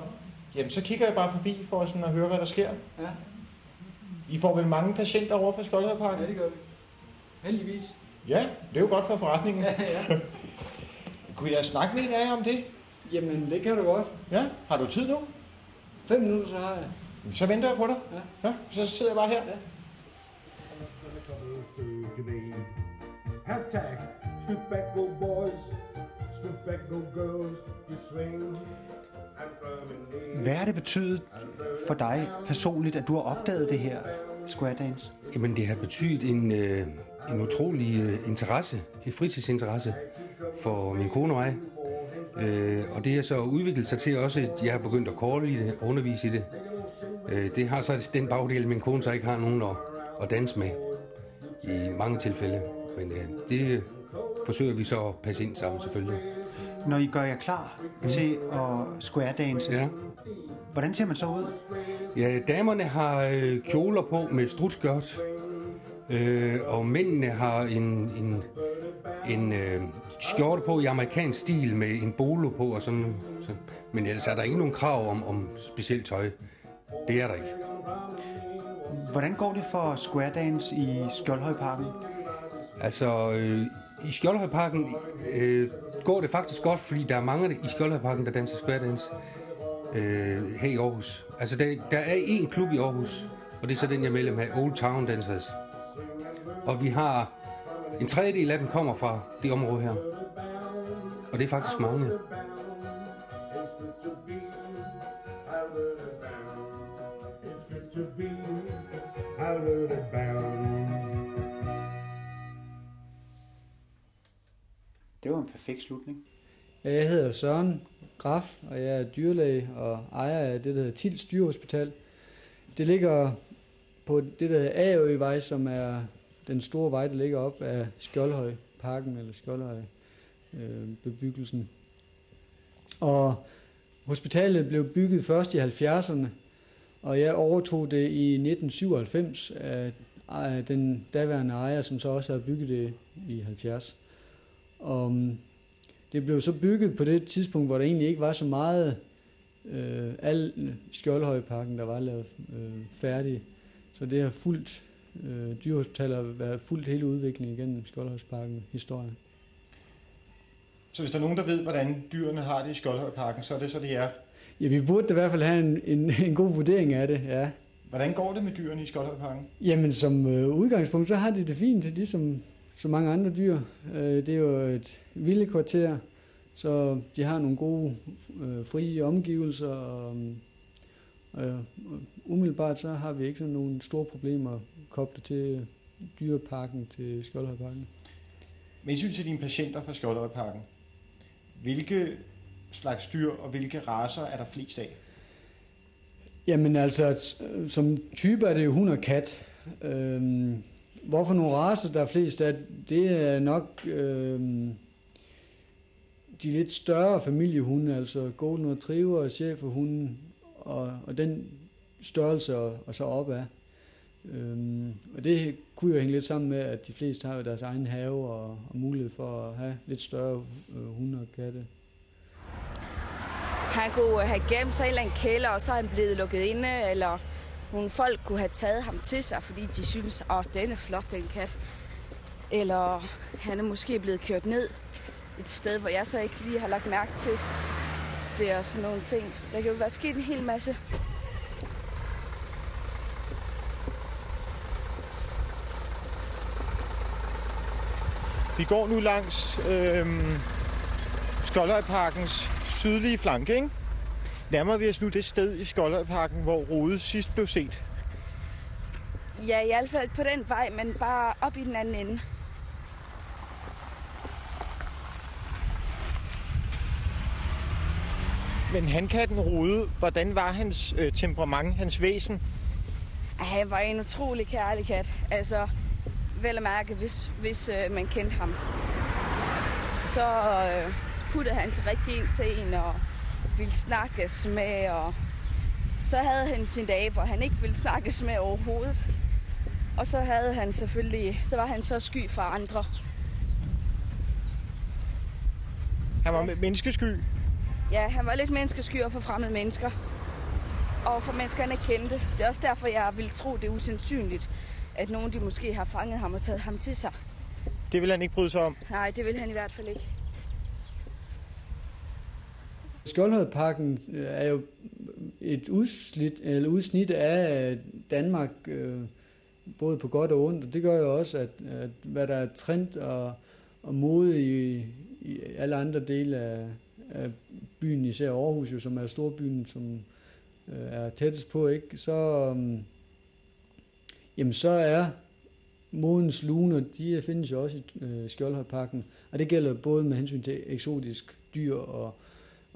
jamen, så kigger jeg bare forbi for sådan at høre, hvad der sker. Ja. I får vel mange patienter over fra Skoldhøjparken? Ja, det gør vi. Heldigvis. Ja, det er jo godt for forretningen. Ja, ja. Kunne jeg snakke med en af jer om det? Jamen, det kan du godt. Ja, har du tid nu? Fem minutter, så har jeg. Så venter jeg på dig. Ja. ja så sidder jeg bare her. Ja. And a couple circulate. Half tack, scoot back, go boys. Scoot back, go girls. You swing and promenade. Hvad har det betydet for dig personligt, at du har opdaget det her square dance? Jamen, det har betydet en, øh, en utrolig øh, interesse, en fritidsinteresse for min kone og mig. Øh, og det har så udviklet sig til også, at jeg har begyndt at call i det, undervise i det. Øh, det har så den bagdel, min kone så ikke har nogen at, at danse med i mange tilfælde. Men øh, det forsøger vi så at passe ind sammen selvfølgelig. Når I gør jer klar mm. til at square dance, Ja. hvordan ser man så ud? Ja, damerne har øh, kjoler på med strutskørt, øh, og mændene har en, en, en øh, skjorte på i amerikansk stil med en bolo på og sådan. Så, men ellers er der ikke nogen krav om, om specielt tøj. Det er der ikke. Hvordan går det for Square Dance i Skjoldhøjparken? Altså, øh, i Skjoldhøjparken øh, går det faktisk godt, fordi der er mange i Skjoldhøjparken, der danser square dance øh, her i Aarhus. Altså, der, der er én klub i Aarhus, og det er så den, jeg er medlem af, Old Town Dancers. Og vi har en tredjedel af dem kommer fra det område her. Og det er faktisk mange. Det var en perfekt slutning. Jeg hedder Søren Graf, og jeg er dyrlæge og ejer af det, der hedder Tils Dyrehospital. Det ligger på det, der hedder Aøvej, som er den store vej, der ligger op af Skjoldhøj Parken, eller Skjoldhøj øh, bebyggelsen. Og hospitalet blev bygget først i 70'erne, og jeg overtog det i 1997 af, af den daværende ejer, som så også har bygget det i 70. Og mm, det blev så bygget på det tidspunkt, hvor der egentlig ikke var så meget øh, al Skjoldhøjparken, der var lavet øh, færdig. Så det har fuldt, øh, dyrehospitalet har været fuldt hele udviklingen igennem Skjoldhøjparken historien. Så hvis der er nogen, der ved, hvordan dyrene har det i Skoldhøjparken, så er det så det er. Ja, vi burde i hvert fald have en, en, en god vurdering af det, ja. Hvordan går det med dyrene i Skoldhøjparken? Jamen som øh, udgangspunkt, så har de det fint, ligesom så mange andre dyr. Øh, det er jo et vilde kvarter, så de har nogle gode øh, frie omgivelser, og, øh, umiddelbart så har vi ikke sådan nogle store problemer koblet til dyreparken, til Skjoldhøjparken. Med hensyn til dine patienter fra Skoldhøjparken, hvilke slags dyr og hvilke raser er der flest af? Jamen altså, som type er det jo hund og kat. Øhm, hvorfor nogle raser, der er flest af, det er nok øhm, de lidt større familiehunde, altså golden retriever, cheferhunde, og, og den størrelse og, og så opad. Øhm, og det kunne jo hænge lidt sammen med, at de fleste har jo deres egen have og, og mulighed for at have lidt større øh, hunde og katte. Han kunne have gemt sig i en eller anden kælder, og så er han blevet lukket inde, eller nogle folk kunne have taget ham til sig, fordi de synes, at oh, den er flot, den kat. Eller han er måske blevet kørt ned et sted, hvor jeg så ikke lige har lagt mærke til. Det er sådan nogle ting. Der kan jo være sket en hel masse. Vi går nu langs øhm, Skoldhøjparkens sydlige flanke, ikke? Nærmer vi os nu det sted i Skoldhøjparken, hvor Rode sidst blev set. Ja, i hvert fald på den vej, men bare op i den anden ende. Men hankatten Rode, hvordan var hans øh, temperament, hans væsen? Han var en utrolig kærlig kat. Altså, vel at mærke, hvis, hvis øh, man kendte ham. Så øh, puttede han sig rigtig ind til en og ville snakkes med. Og så havde han sin dage, hvor han ikke ville snakkes med overhovedet. Og så havde han selvfølgelig, så var han så sky for andre. Han var menneskesky. Ja, han var lidt menneskesky over for fremmede mennesker. Og for mennesker, han ikke kendte. Det er også derfor, jeg vil tro, det er usandsynligt, at nogen de måske har fanget ham og taget ham til sig. Det vil han ikke bryde sig om. Nej, det vil han i hvert fald ikke. Skjoldhøjparken øh, er jo et udslit, eller udsnit af Danmark, øh, både på godt og ondt, og det gør jo også, at, at hvad der er trend og, og mode i, i alle andre dele af, af byen, især Aarhus, jo, som er storbyen, som øh, er tættest på, ikke? Så, um, jamen, så er modens luner, de findes jo også i øh, Skjoldhøjparken, og det gælder både med hensyn til eksotisk dyr og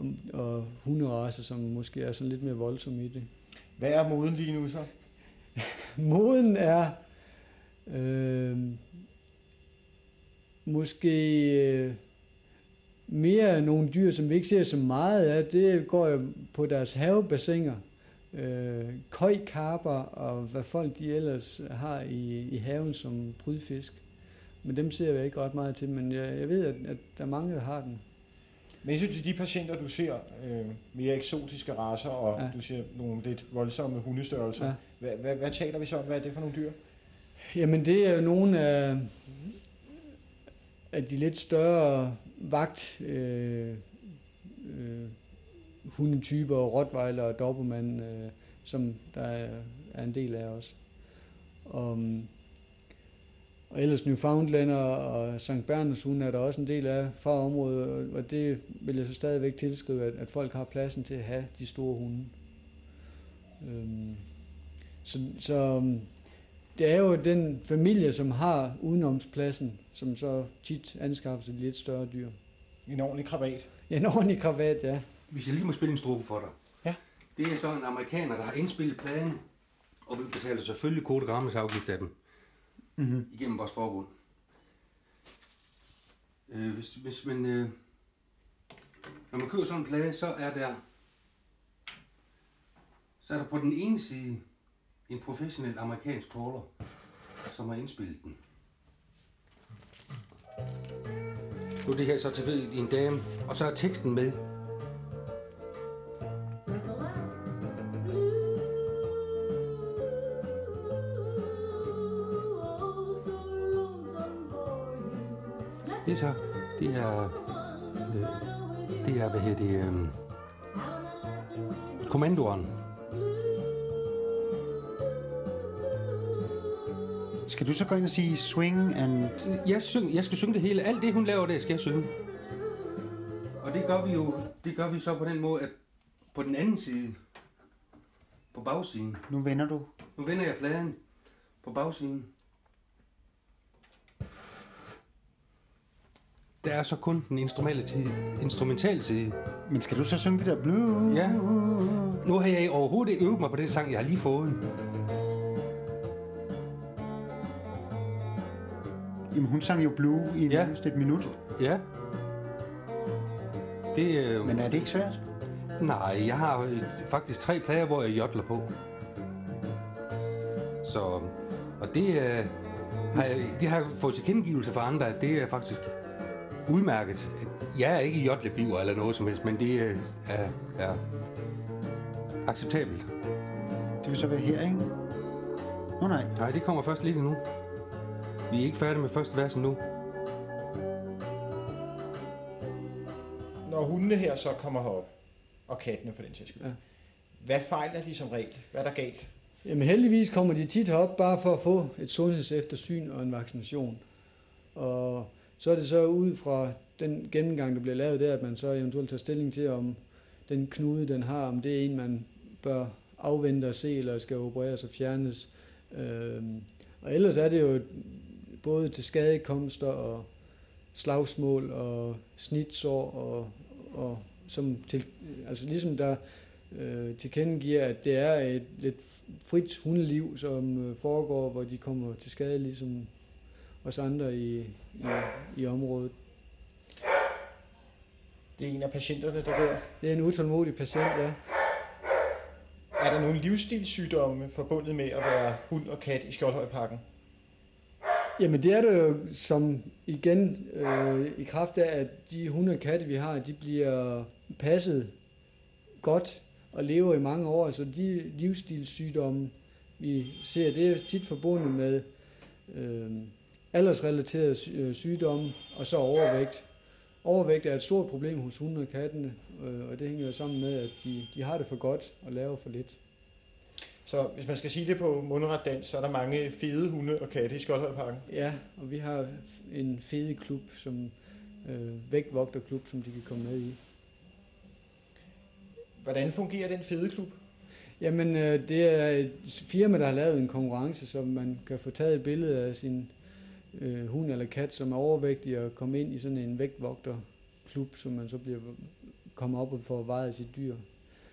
og, og hunderacer, som måske er sådan lidt mere voldsomme i det. Hvad er moden lige nu så? Moden er øh, måske øh, mere nogle dyr, som vi ikke ser så meget af. Det går jo på deres havebassiner. Øh, køjkarper og hvad folk de ellers har i, i haven som prydfisk. Men dem ser jeg ikke ret meget til, men jeg, jeg ved, at, at der er mange, der har den. Men synes, at de patienter, du ser, øh, mere eksotiske racer, og Ja. du ser nogle lidt voldsomme hundestørrelser, ja. Hvad, hvad, hvad taler vi så om? Hvad er det for nogle dyr? Jamen det er jo nogle af, af de lidt større vagt øh, øh, hundetyper, Rottweiler og Dobermann, øh, som der er, en del af os. Og, og ellers Newfoundlander og St. Bernards hunde er der også en del af fra området, og- det vil jeg så stadigvæk tilskrive, at, at folk har pladsen til at have de store hunde. Øhm, så, så øhm, det er jo den familie, som har udenomspladsen, som så tit anskaffer sig lidt større dyr. En ordentlig krabat. Ja, en ordentlig kravat, ja. Hvis jeg lige må spille en strofe for dig. Ja. Det er så en amerikaner, der har indspillet pladen, og vi betaler selvfølgelig Kode Grammes afgift af dem Mm-hmm. igennem vores forbund. Øh, hvis, hvis man, øh, når man køber sådan en plade, så er der så er der på den ene side en professionel amerikansk caller, som har indspillet den. Nu er det her så tilfældigt en dame, og så er teksten med. Det er så, det er, øh, det er, hvad hedder det, øh, kommandoren. Skal du så gå ind og sige swing and... Jeg, syng, jeg skal synge det hele. Alt det, hun laver der, skal jeg synge. Og det gør vi jo, det gør vi så på den måde, at på den anden side, på bagsiden, Nu vender du. nu vender jeg pladen på bagsiden. Der er så kun den instrumentale side. Instrumentale side. Men skal du så synge det der blue? Ja. Nu har jeg overhovedet ikke øvet mig på den sang, jeg har lige fået. Jamen, hun sang jo blue i Ja. ja. et minut. Ja. Det, øh, Men er det ikke svært? Nej, jeg har faktisk tre plader, hvor jeg jodler på. Så, og det, øh, har jeg, det har jeg fået til kendegivelse fra andre, at det er faktisk udmærket. Jeg er ikke jodlebiver eller noget som helst, men det øh, er, er acceptabelt. Det vil så være her, ikke? Nå nej. Nej, det kommer først lidt endnu. Vi er ikke færdige med første vers nu. Når hundene her så kommer herop, og kattene for den sags skyld, Ja. hvad fejler de som regel? Hvad er der galt? Jamen heldigvis kommer de tit herop bare for at få et sundhedseftersyn og en vaccination. Og så er det så ud fra den gennemgang, der bliver lavet der, at man så eventuelt tager stilling til, om den knude, den har, om det er en, man bør afvente og se, eller skal opereres og fjernes. Øhm, og ellers er det jo både til skadekomster og slagsmål og snitsår, og, og som til, altså ligesom der øh, tilkendegiver, at det er et lidt frit hundeliv, som øh, foregår, hvor de kommer til skade, ligesom os andre i, i, i området. Det er en af patienterne, der dør. Det er en utålmodig patient, ja. Er der nogle livsstilssygdomme forbundet med at være hund og kat i Skjoldhøjparken? Jamen det er det jo som igen øh, i kraft af, at de hunde og katte, vi har, de bliver passet godt og lever i mange år, så de livsstilssygdomme, vi ser, det er tit forbundet med øh, aldersrelaterede øh, sygdomme og så overvægt. Overvægt er et stort problem hos hunde og kattene, øh, og det hænger jo sammen med, at de, de har det for godt og laver for lidt. Så hvis man skal sige det på mundret dans, så er der mange fede hunde og katte i Skjoldhøjparken. Ja, og vi har en fede klub, som øh, vægtvogterklub, som de kan komme med i. Hvordan fungerer den fede klub? Jamen, øh, det er et firma, der har lavet en konkurrence, så man kan få taget et billede af sin øh, hund eller kat, som er overvægtig, og komme ind i sådan en vægtvogterklub, som man så bliver kommer op og får vejet sit dyr.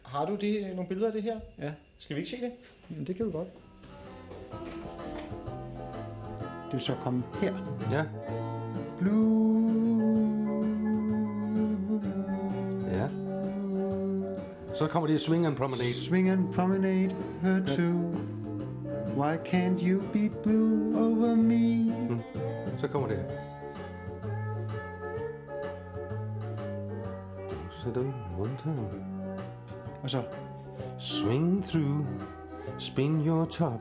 Har du det, nogle billeder af det her? Ja. Skal vi ikke se det? Jamen, det kan vi godt. Det vil så komme her. Ja, Blue. ja. Så kommer det Swing and Promenade. Swing and promenade her too. Why can't you be blue over me? Så kommer det. Så den one time. Og så Swing through Spin your top,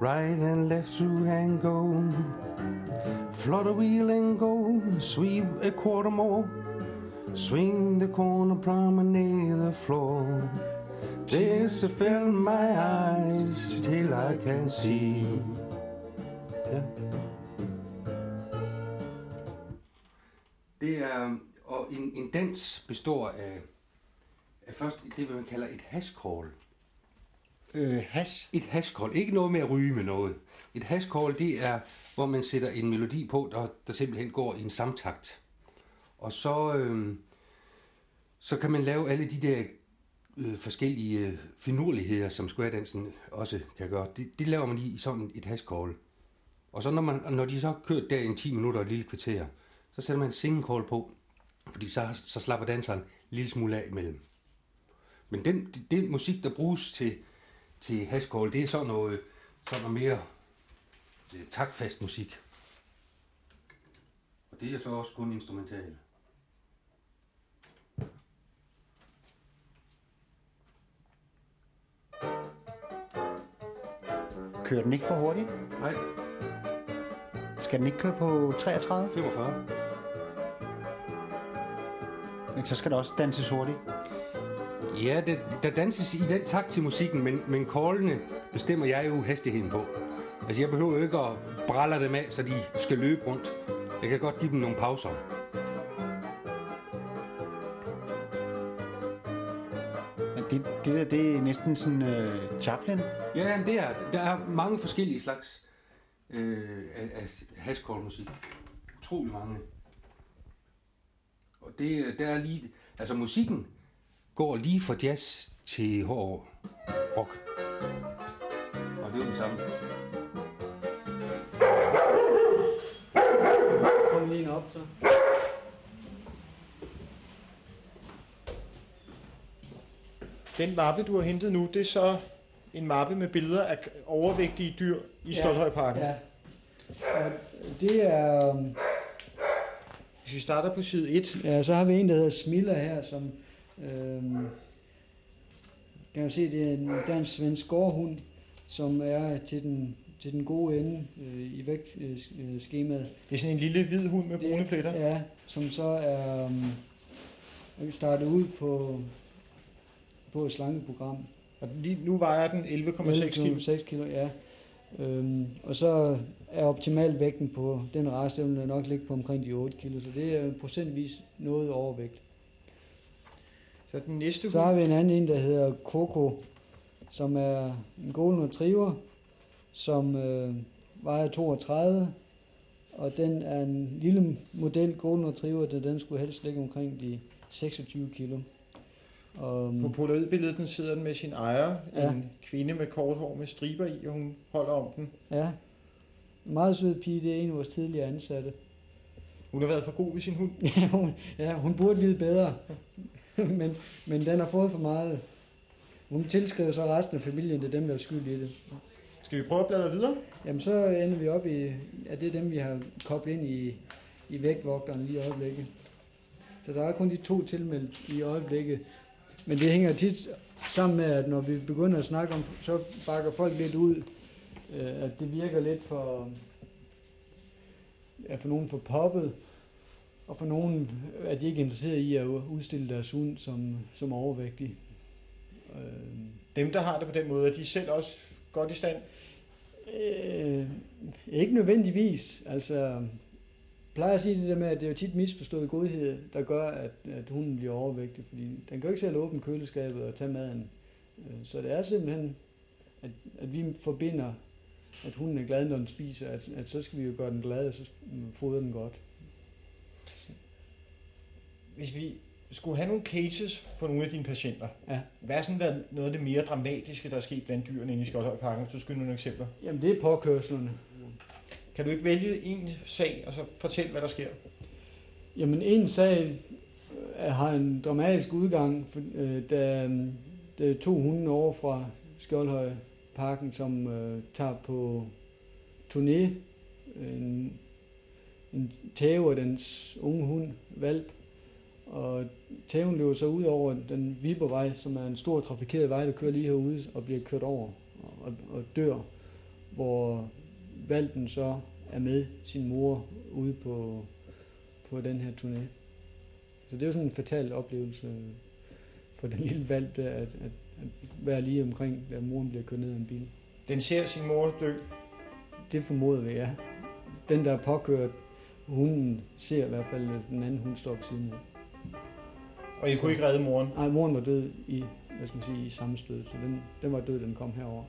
right and left through and go. Flutter wheel and go, sweep a quarter more. Swing the corner, promenade the floor. Tears have filled my eyes till I can see. Ja. Det er, og en, en dans består af, af først det, man kalder et hashcall. Øh, hash. Et hashcall. Ikke noget med at ryge med noget. Et hashcall, det er, hvor man sætter en melodi på, der, der simpelthen går i en samtakt. Og så, øh, så kan man lave alle de der øh, forskellige øh, finurligheder, som square-dansen også kan gøre. Det, det laver man i sådan et hashcall. Og så når, man, når de så har kørt der i en 10 minutter og et lille kvarter, så sætter man en single call på, fordi så, så slapper danseren en lille smule af imellem. Men den, den musik, der bruges til, til hashcall, det er sådan noget, sådan noget mere øh, taktfast musik. Og det er så også kun instrumental. Kører den ikke for hurtigt? Nej, Skal den ikke køre på 33? 45. Men så skal der også danses hurtigt. Ja, det, der danses i den takt til musikken, men, men callene bestemmer jeg jo hastigheden på. Altså, jeg behøver jo ikke at brælle dem af, så de skal løbe rundt. Jeg kan godt give dem nogle pauser. Det, det der, det er næsten sådan uh, Chaplin. Ja, men det er Der er mange forskellige slags øh, af, af. Utrolig mange. Og det, der er lige... Altså, musikken går lige fra jazz til hård rock. Og det er jo den samme. Kom lige en op, så. Den mappe, du har hentet nu, det er så en mappe med billeder af overvægtige dyr i Ja, Stolthøjparken. Ja. Og det er... øhm, Hvis vi starter på side 1, Ja, så har vi en, der hedder Smilla her, som... Øhm, kan man se, det er en dansk svensk gårdhund, som er til den, til den gode ende øh, i vægtskemaet. det er sådan en lille hvid hund med brune pletter. Ja, som så er um, startet ud på, på et slankeprogram. Og lige nu vejer den 11,6 kilo. 6 kilo, ja. Øhm, og så er optimal vægten på den race, den vil nok ligge på omkring de 8 kilo, så det er procentvis noget overvægt. Så den næste Så har hund, vi en anden en, der hedder Coco, som er en golden retriever, som øh, vejer 32, og den er en lille model golden retriever, der den skulle helst ligge omkring de 26 kilo. Og, på polaroidbilledet, den sidder den med sin ejer, Ja. en kvinde med kort hår med striber i, og hun holder om den. ja, en meget sød pige, det er en af vores tidligere ansatte. Hun har været for god ved sin hund. Ja, hun, ja, hun burde vide bedre, men, men den har fået for meget. Hun tilskriver så resten af familien, det er dem, der er skyld i det. Skal vi prøve at bladre videre? Jamen så ender vi op i, at det er dem, vi har koblet ind i, i vægtvogteren lige i øjeblikket. Så der er kun de to tilmeldt i øjeblikket. Men det hænger tit sammen med, at når vi begynder at snakke om, så bakker folk lidt ud, øh, at det virker lidt for, ja, for nogen for poppet, og for nogen er de ikke interesseret i at udstille deres hund som, som overvægtig. Øh, Dem, der har det på den måde, er de selv også godt i stand? Øh, ikke nødvendigvis. Altså, plejer at sige det der med, at det er jo tit misforstået godhed, der gør, at, at hunden bliver overvægtig, fordi den kan jo ikke selv åbne køleskabet og tage maden. Øh, Så det er simpelthen, at, at vi forbinder, at hunden er glad, når den spiser, at, at så skal vi jo gøre den glad, og så fodre den godt. Hvis vi skulle have nogle cases på nogle af dine patienter, Ja. hvad har sådan været noget af det mere dramatiske, der er sket blandt dyrene inde i Skoldhøjparken, hvis du skulle nogle eksempler? Jamen, det er påkørslerne. Kan du ikke vælge en sag, og så fortælle, hvad der sker? Jamen, en sag øh, har en dramatisk udgang, øh, da, øh, da to hunde over fra Skjoldhøj Parken, som øh, tager på turné. En, en tæve af dens unge hund, valp. Og tæven løber så ud over den Vibervej, som er en stor trafikeret vej, der kører lige herude og bliver kørt over og, og dør, hvor valpen så er med sin mor ude på, på den her turné. Så det er jo sådan en fatal oplevelse for den lille valp, der, at, at, at være lige omkring, da moren bliver kørt ned af en bil. Den ser sin mor dø. Det formoder vi, ja. Den, der er påkørt, hunden ser i hvert fald, at den anden hund står på siden af. Og I kunne ikke redde moren? Nej, moren var død i, hvad skal man sige, i sammenstød, så den, den var død, den kom herover.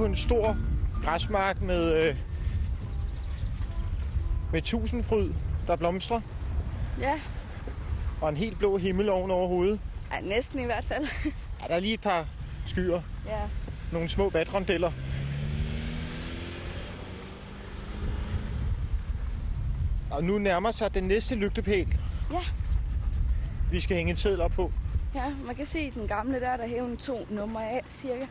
På en stor græsmark med, øh, med tusindfryd, der blomstrer, Ja, og en helt blå himmel oven over hovedet. Ej, næsten i hvert fald. Ja, der er lige et par skyer, ja. nogle små vatrondeller. Og nu nærmer sig den næste lygtepæl. Ja. Vi skal hænge en seddel op på. ja, man kan se den gamle der, der hæver to numre af, cirka.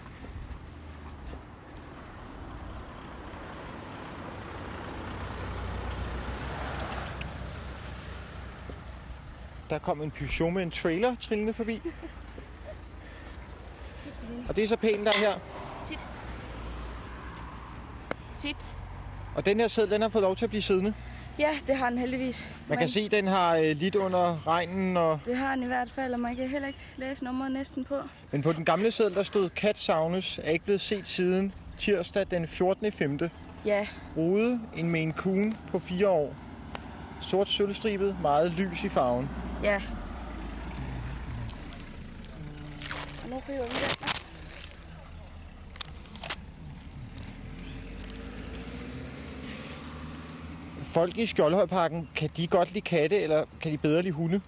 Der kom en Peugeot med en trailer trillende forbi. Og det er så pælen, der er her. Sit. Sit. Og den her seddel, den har fået lov til at blive siddende. Ja, det har den heldigvis. Man kan se, at den har øh, lidt under regnen. Og... Det har den i hvert fald, og man kan heller ikke læse nummeret næsten på. Men på den gamle seddel, der stod Kat savnes, er ikke blevet set siden tirsdag den 14. 5. Ja, Rude, en Maine Coon på 4 år. Sort sølvstribet, meget lys i farven. Ja. Og nu river vi den. Folk i Skjoldhøjparken, kan de godt lide katte, eller kan de bedre lide hunde?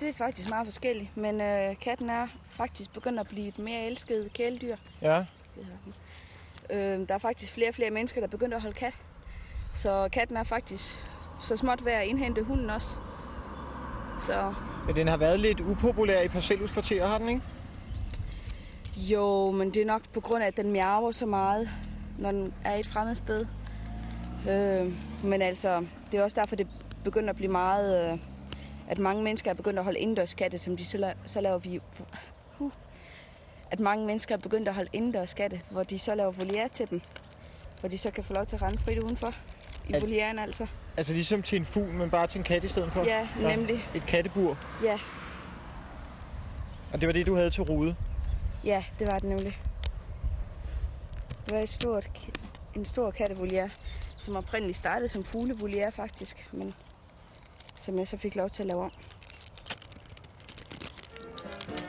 Det er faktisk meget forskelligt, men øh, katten er faktisk begyndt at blive et mere elsket kæledyr. Ja. Øh, der er faktisk flere og flere mennesker, der er begyndt at holde kat. Så katten er faktisk så småt ved at indhente hunden også. Så Men den har været lidt upopulær i parcelhuskvarterer, har den ikke? jo, men det er nok på grund af, at den miaver så meget, når den er et fremmed sted. Øh, men altså, det er også derfor, det begynder at blive meget... Øh, at mange mennesker er begyndt at holde indendørskatte, som de så, la- så laver vi... Uh, at mange mennesker er begyndt at holde indendørskatte, hvor de så laver voliere til dem. Hvor de så kan få lov til at rende frit udenfor. I altså, volieren altså. Altså ligesom til en fugl, men bare til en kat i stedet for? Ja, nemlig. Et kattebur. Ja, Og det var det, du havde til rude. ja, det var det nemlig. Det var et stort, en stor kattevoliere, som oprindeligt startede som fuglevoliere faktisk, men som jeg så fik lov til at lave om.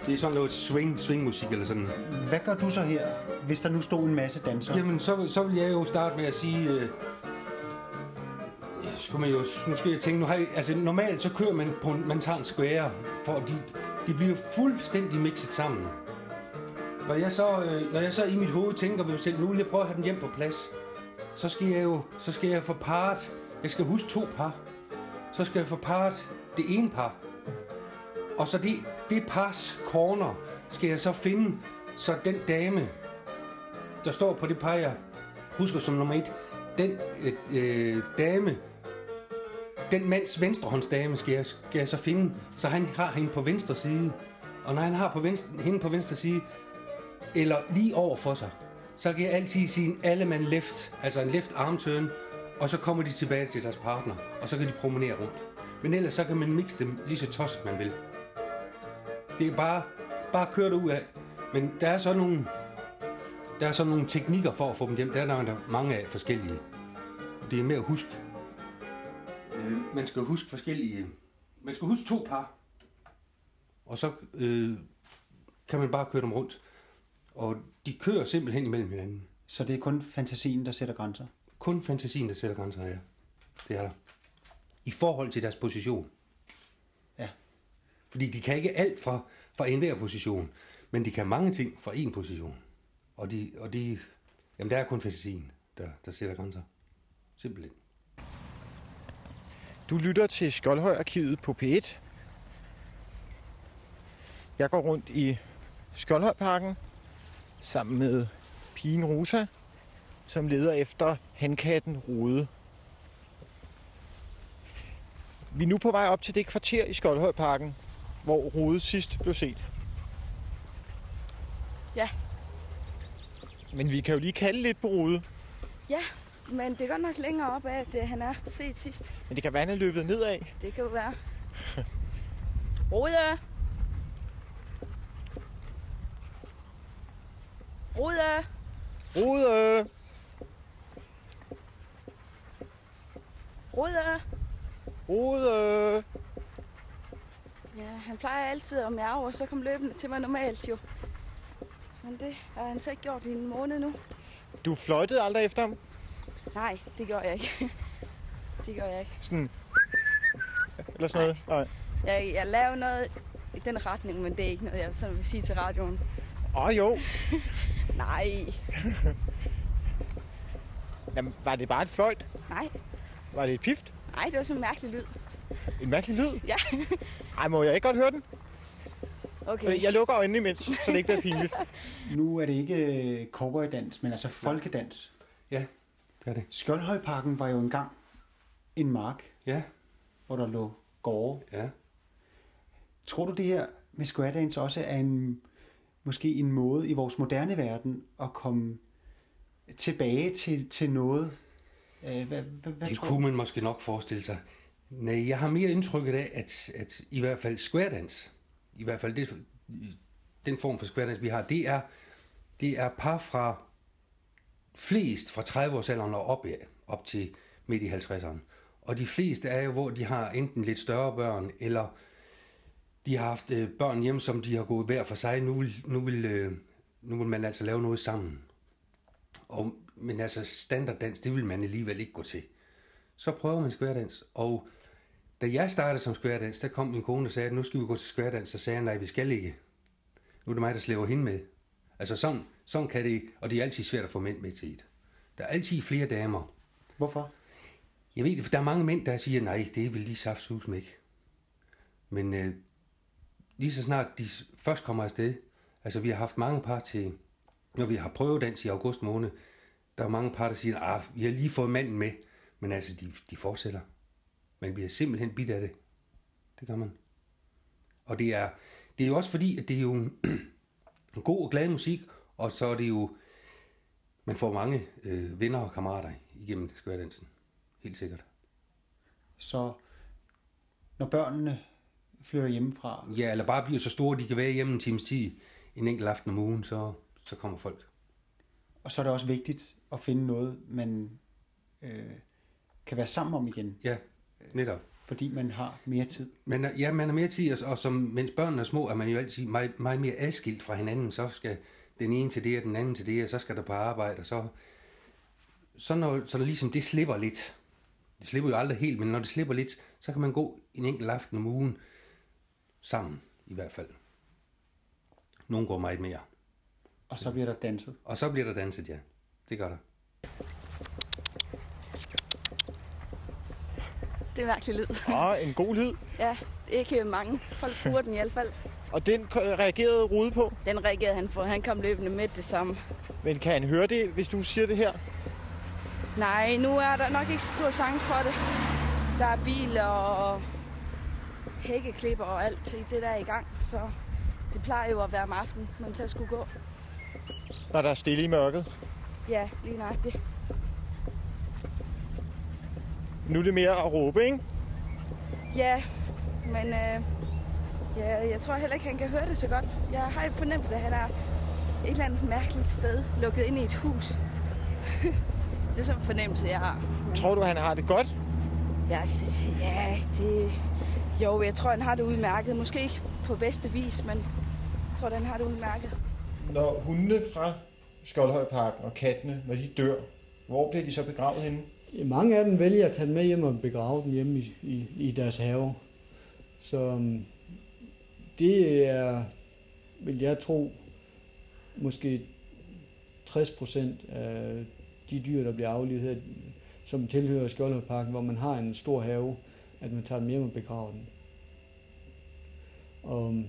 Det er sådan noget swing, swingmusik eller sådan. Hvad gør du så her, hvis der nu stod en masse dansere? Jamen, så, så vil jeg jo starte med at sige... Øh, skulle man jo, nu skal jeg tænke, nu har jeg, altså normalt så kører man på en, man tager en square, for de, de bliver fuldstændig mixet sammen. Når jeg så, øh, når jeg så i mit hoved tænker ved mig selv, nu vil jeg prøve at have den hjem på plads, så skal jeg jo, så skal jeg få parret, jeg skal huske to par, så skal jeg få parret det ene par, og så det, det pars corner skal jeg så finde, så den dame, der står på det par, jeg husker som nummer et, den øh, øh, dame, den mands venstrehåndsdame skal jeg, skal jeg så finde, så han har hende på venstre side. Og når han har på venstre, hende på venstre side, eller lige over for sig, så kan jeg altid sige en allemand left, altså en left arm turn, og så kommer de tilbage til deres partner, og så kan de promenere rundt. Men ellers så kan man mixe dem lige så tosset man vil. Det er bare, bare kørt ud af. Men der er så nogle, der er så nogle teknikker for at få dem hjem. Der er der mange af forskellige. Det er med at huske. Øh, man skal huske forskellige. Man skal huske to par. Og så øh, kan man bare køre dem rundt. Og de kører simpelthen imellem hinanden. Så det er kun fantasien, der sætter grænser? Kun fantasien, der sætter grænser, ja. Det er der. I forhold til deres position. Ja. Fordi de kan ikke alt fra, fra enhver position, men de kan mange ting fra en position. Og, de, og de, jamen der er kun fantasien, der, der sætter grænser. Simpelthen. Du lytter til Skjoldhøj-arkivet på P1. Jeg går rundt i Skjoldhøjparken sammen med pigen Rosa, som leder efter hankatten Rode. Vi er nu på vej op til det kvarter i Skjoldhøjparken, hvor Rode sidst blev set. Ja. Men vi kan jo lige kalde lidt på Rode. Ja, men det er godt nok længere op af, at øh, han er set sidst. Men det kan være, han er løbet nedad. Det kan jo være. Rode! Rode! Rode! Rode! Rode! Ja, han plejer altid at mærge, og så kom løbende til mig normalt jo. Men det har han så ikke gjort i en måned nu. Du fløjtede aldrig efter ham? Nej, det gør jeg ikke. det gør jeg ikke. Sådan... Eller sådan noget? Nej. Jeg, jeg laver noget i den retning, men det er ikke noget, jeg sådan vil sige til radioen. Åh, oh, jo. Nej, Jamen, var det bare et fløjt? nej, Var det et pift? nej, det var sådan en mærkelig lyd. En mærkelig lyd? Ja, Ej, må jeg ikke godt høre den? okay. Jeg lukker øjnene imens, så det ikke bliver pinligt. Nu er det ikke øh, cowboydans, men altså folkedans. Ja, det er det. Skjoldhøjparken var jo engang en mark, Ja, hvor der lå gårde. ja. Tror du det her med square dance også er en, måske en måde i vores moderne verden at komme tilbage til, til noget? Øh, hvad, hvad, hvad Det tror kunne du? man måske nok forestille sig. Nej, jeg har mere indtrykket af, at, at i hvert fald square dance, i hvert fald det, den form for square dance, vi har, det er, det er par fra flest fra 30-årsalderen og op, op til midt i 50'erne. Og de fleste er jo, hvor de har enten lidt større børn, eller de har haft øh, børn hjemme, som de har gået hver for sig. Nu vil, nu vil, øh, nu vil man altså lave noget sammen. Og, men altså standarddans, det vil man alligevel ikke gå til. Så prøver man skværdans. Og da jeg startede som skværdans, der kom min kone og sagde, at nu skal vi gå til skværdans. Så sagde jeg, nej, vi skal ikke. Nu er det mig, der slæver hende med. Altså sådan, sådan kan det, og det er altid svært at få mænd med til et. Der er altid flere damer. Hvorfor? Jeg ved det, for der er mange mænd, der siger, nej, det vil de saftsus med ikke. Men øh, lige så snart de først kommer afsted, altså vi har haft mange par til, når vi har prøvet dans i august måned, der er mange par, der siger, ah, vi har lige fået manden med, men altså, de, de fortsætter. Man bliver simpelthen bidt af det. Det gør man. Og det er, det er jo også fordi, at det er jo en god og glad musik, og så er det jo, man får mange øh, venner og kammerater igennem skværdansen. Helt sikkert. Så når børnene flytter hjemmefra, Ja, eller bare bliver så store, at de kan være hjemme en times tid en enkelt aften om ugen, så, så kommer folk. og så er det også vigtigt at finde noget, man øh, kan være sammen om igen, Ja, netop. fordi man har mere tid. Men ja, man har mere tid, og, og som, mens børnene er små, er man jo altid meget, meget mere adskilt fra hinanden. Så skal den ene til det, og den anden til det, og så skal der på arbejde, og så... Så når, så når ligesom det slipper lidt, det slipper jo aldrig helt, men når det slipper lidt, så kan man gå en enkelt aften om ugen sammen, i hvert fald. Nogle går meget mere. Og så bliver der danset. Og så bliver der danset, ja. Det gør der. Det er en mærkelig lyd. Åh, en god lyd. Ja, ikke mange. Folk bruger den i hvert fald. Og den reagerede Rude på. Den reagerede han på. Han kom løbende med det samme. Men kan han høre det, hvis du siger det her? Nej, nu er der nok ikke så stor chance for det. Der er biler og hækkeklipper og alt til det, der er i gang. Så det plejer jo at være om aftenen, man så skulle gå. Når der er stille i mørket. Ja, lige nøjagtigt. Nu er det mere at råbe, ikke? Ja, men øh, Ja, jeg tror heller ikke, han kan høre det så godt. Jeg har en fornemmelse af, at han er et eller andet mærkeligt sted, lukket ind i et hus. det er sådan en fornemmelse, jeg har. Men... Tror du, han har det godt? Ja, ja, det... Jo, jeg tror, han har det udmærket. Måske ikke på bedste vis, men jeg tror, han har det udmærket. Når hundene fra Skoldhøjparken og kattene, når de dør, hvor bliver de så begravet henne? Mange af dem vælger at tage dem med hjem og begrave dem hjemme i, i, i deres have. Så øhm, det er, vil jeg tro, måske 60 procent af de dyr, der bliver aflivet her, som tilhører Skjoldhøjparken, hvor man har en stor have, at man tager dem hjem og begraver dem. Og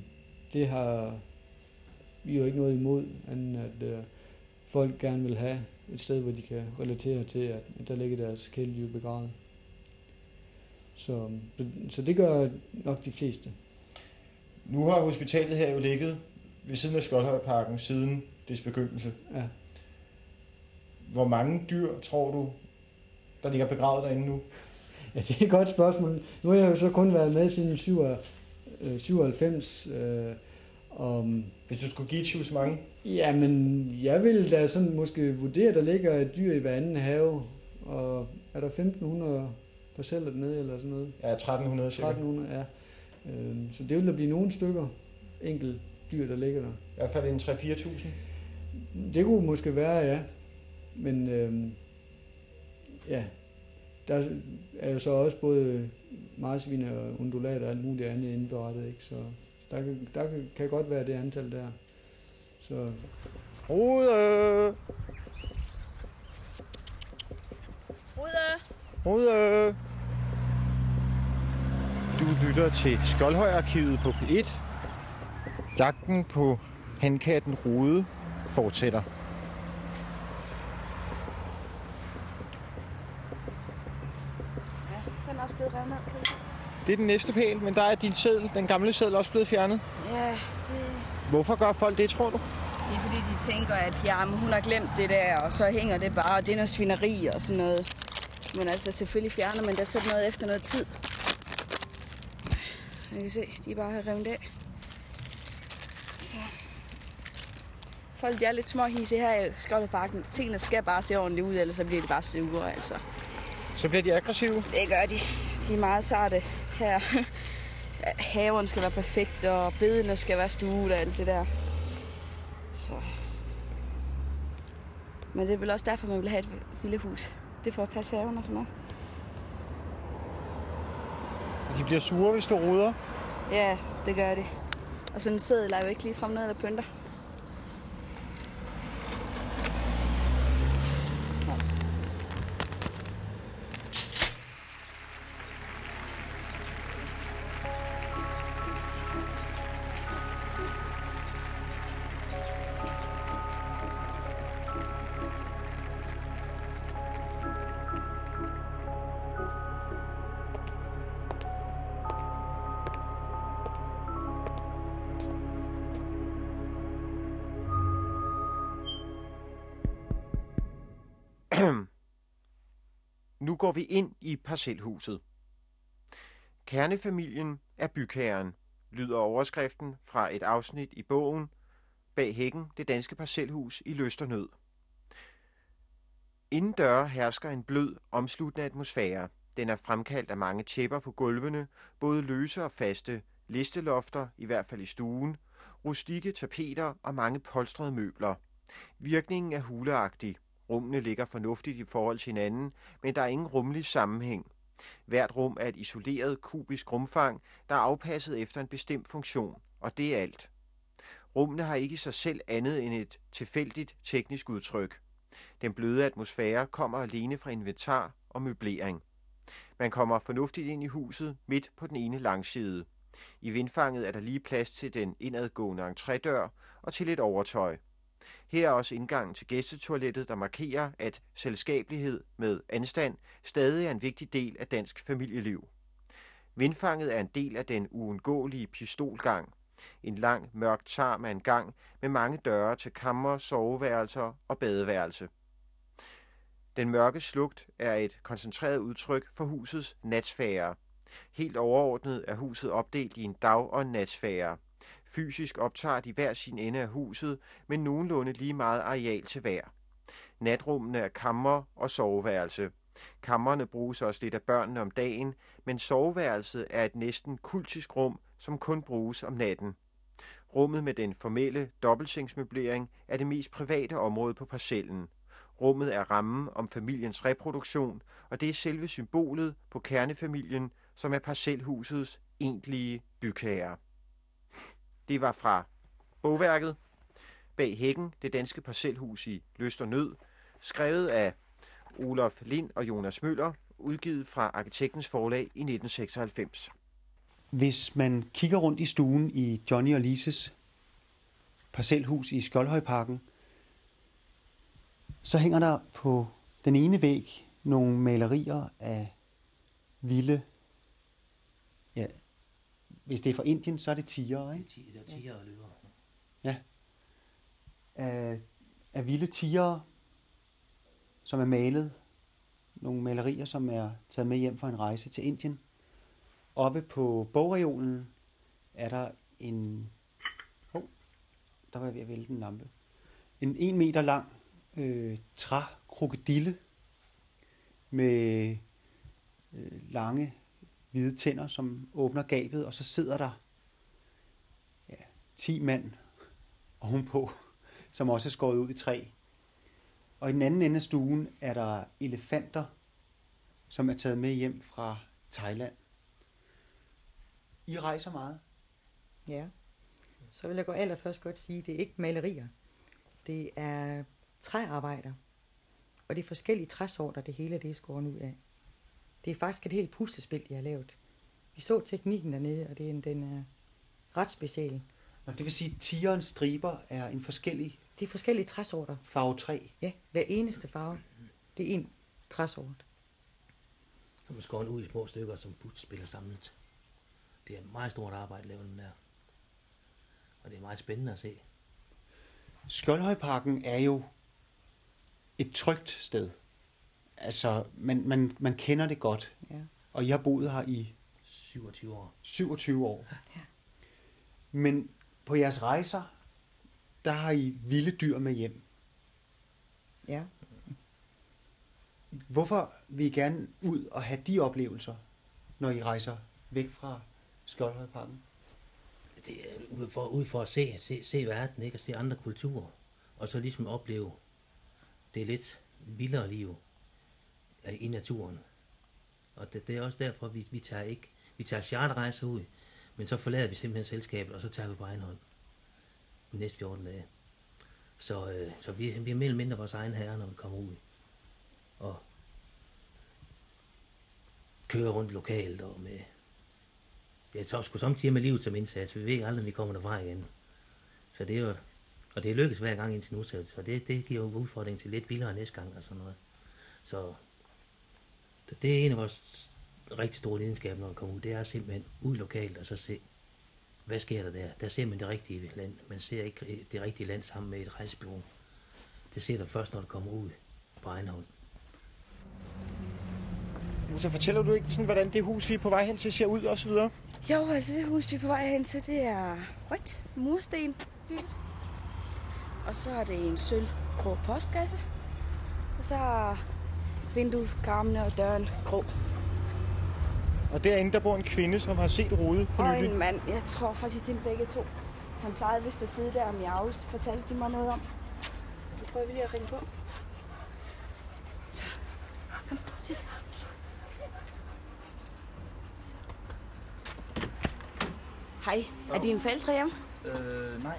det har vi jo ikke noget imod, anden at øh, folk gerne vil have et sted, hvor de kan relatere til, at der ligger deres kæledyr begravet. Um, så, så det gør nok de fleste. Nu har hospitalet her jo ligget ved siden af Skoldhøjparken siden dets begyndelse. Ja. Hvor mange dyr tror du, der ligger begravet derinde nu? Ja, det er et godt spørgsmål. Nu har jeg jo så kun været med siden 97. Øh, og, Hvis du skulle give et shoes mange? ja, men jeg vil da sådan måske vurdere, at der ligger et dyr i hver anden have. Og er der 1500 parceller dernede eller sådan noget? Ja, 1300 cirka. 1300, ja. Øh, så det vil der blive nogle stykker enkelt dyr, der ligger der. I hvert fald en 3-4.000. Det kunne måske være, ja. Men øhm, ja, der er jo så også både marsvin og undulater og alt muligt andet indberettet, ikke? Så der kan, der kan, kan godt være det antal der. Så Rude! Rude! Rude! Du lytter til Skoldhøjarkivet på P1. Jagten på hankatten Rude fortsætter. Ja, den er også blevet se? Det er den næste pæl, men der er din seddel, den gamle seddel, også blevet fjernet. Ja, det, Hvorfor gør folk det, tror du? det er fordi, de tænker, at jamen, hun har glemt det der, og så hænger det bare, og det er noget svineri og sådan noget. Men altså, selvfølgelig fjerner man da sådan noget efter noget tid. Jeg kan se, de bare har revet af. Så. Folk de er lidt småhise her i Skoldeparken. Tingene skal bare se ordentligt ud, ellers så bliver de bare sure, altså. Så bliver de aggressive. Det gør de. De er meget sarte her. Haven skal være perfekt, og bedene skal være stuet og alt det der. Så. Men det er vel også derfor, man vil have et villehus. Det er for at passe haven og sådan noget. Og de bliver sure, hvis du ruder. Ja, det gør de. Og sådan en seddel er jo ikke ligefrem noget, der pynter. Går vi ind i parcelhuset. Kernefamilien er bygherren, lyder overskriften fra et afsnit i bogen Bag hækken, det danske parcelhus i Løsternød. Inden døre hersker en blød, omsluttende atmosfære. Den er fremkaldt af mange tæpper på gulvene, både løse og faste, listelofter, i hvert fald i stuen, rustikke tapeter og mange polstrede møbler. Virkningen er huleagtig. Rummene ligger fornuftigt i forhold til hinanden, men der er ingen rummelig sammenhæng. Hvert rum er et isoleret kubisk rumfang, der er afpasset efter en bestemt funktion, og det er alt. Rummene har ikke i sig selv andet end et tilfældigt teknisk udtryk. Den bløde atmosfære kommer alene fra inventar og møblering. Man kommer fornuftigt ind i huset midt på den ene langside. I vindfanget er der lige plads til den indadgående entrédør og til et overtøj. Her er også indgangen til gæstetoilettet, der markerer, at selskabelighed med anstand stadig er en vigtig del af dansk familieliv. Vindfanget er en del af den uundgåelige pistolgang. En lang, mørk tarm af en gang med mange døre til kammer, soveværelser og badeværelse. Den mørke slugt er et koncentreret udtryk for husets natsfære. Helt overordnet er huset opdelt i en dag- og en natsfære. Fysisk optager de hver sin ende af huset, men nogenlunde lige meget areal til hver. Natrummene er kammer og soveværelse. Kammerne bruges også lidt af børnene om dagen, men soveværelset er et næsten kultisk rum, som kun bruges om natten. Rummet med den formelle dobbeltsengsmøblering er det mest private område på parcellen. Rummet er rammen om familiens reproduktion, og det er selve symbolet på kernefamilien, som er parcelhusets egentlige bygherre. Det var fra bogværket Bag hækken, det danske parcelhus i Løst og Nød, skrevet af Olof Lind og Jonas Møller, udgivet fra Arkitektens Forlag i 1996. Hvis man kigger rundt i stuen i Johnny og Lises parcelhus i Skjoldhøjparken, så hænger der på den ene væg nogle malerier af vilde, hvis det er fra Indien, så er det tiger, ikke? Det er tiger og løver. Ja. Af, af vilde tiger, som er malet. Nogle malerier, som er taget med hjem fra en rejse til Indien. Oppe på bogreolen er der en... Oh, der var jeg ved at vælte en lampe. En en meter lang øh, trækrokodille med øh, lange hvide tænder, som åbner gabet, og så sidder der ja, 10 mand ovenpå, som også er skåret ud i træ. Og i den anden ende af stuen er der elefanter, som er taget med hjem fra Thailand. I rejser meget. Ja. Så vil jeg gå allerførst godt sige, at det er ikke malerier. Det er træarbejder. Og det er forskellige træsorter, det hele det er skåret ud af. Det er faktisk et helt puslespil, de har lavet. Vi så teknikken dernede, og det er en, den er ret speciel. Nå, det vil sige, at tigerens striber er en forskellig Det er forskellige træsorter. farve træ. Ja, hver eneste farve. Det er en træsort. Som er skåret ud i små stykker, som puslespil er samlet. Det er et meget stort arbejde, laver den der. Og det er meget spændende at se. Skjoldhøjparken er jo et trygt sted. Altså, man, man, man kender det godt. Ja. Og jeg har boet her i 27 år. 27 år. Men på jeres rejser, der har I vilde dyr med hjem. Ja. Hvorfor vil I gerne ud og have de oplevelser, når I rejser væk fra Skjoldhøjparken? Det er ud for, ud for at se, se, se verden, ikke? Og se andre kulturer. Og så ligesom opleve det lidt vildere liv i naturen. Og det, det er også derfor, vi, vi tager ikke, vi tager charterrejser ud, men så forlader vi simpelthen selskabet, og så tager vi på egen hånd. De næste 14 dage. Så, øh, så vi, vi er mere eller mindre vores egen herre, når vi kommer ud. Og kører rundt lokalt og med... Jeg så sgu samtidig med livet som indsats. Vi ved ikke aldrig, om vi kommer derfra igen. Så det er jo... Og det lykkes hver gang indtil nu, så det, det giver jo udfordring til lidt vildere næste gang og sådan noget. Så det- det er en af vores rigtig store lidenskaber, når vi kommer ud. Det er simpelthen ud lokalt og så se, hvad sker der der? Der ser man det rigtige land. Man ser ikke det rigtige land sammen med et rejsebureau. Det ser du først, når du kommer ud på egen hånd. Så fortæller du ikke sådan, hvordan det hus, vi er på vej hen til, ser ud og så videre? Jo, altså det hus, vi er på vej hen til, det er rødt mursten bygget. Og så er det en sølv grå postkasse. Og så er vindueskarmene og døren grå. Og derinde, der bor en kvinde, som har set Rode for Og nylig. en mand, jeg tror faktisk, det er begge to. Han plejede vist at sidde der og miaus, fortalte de mig noget om. Nu prøver vi lige at ringe på. Så, kom, sit. Hej, er dine forældre hjemme? Øh, nej.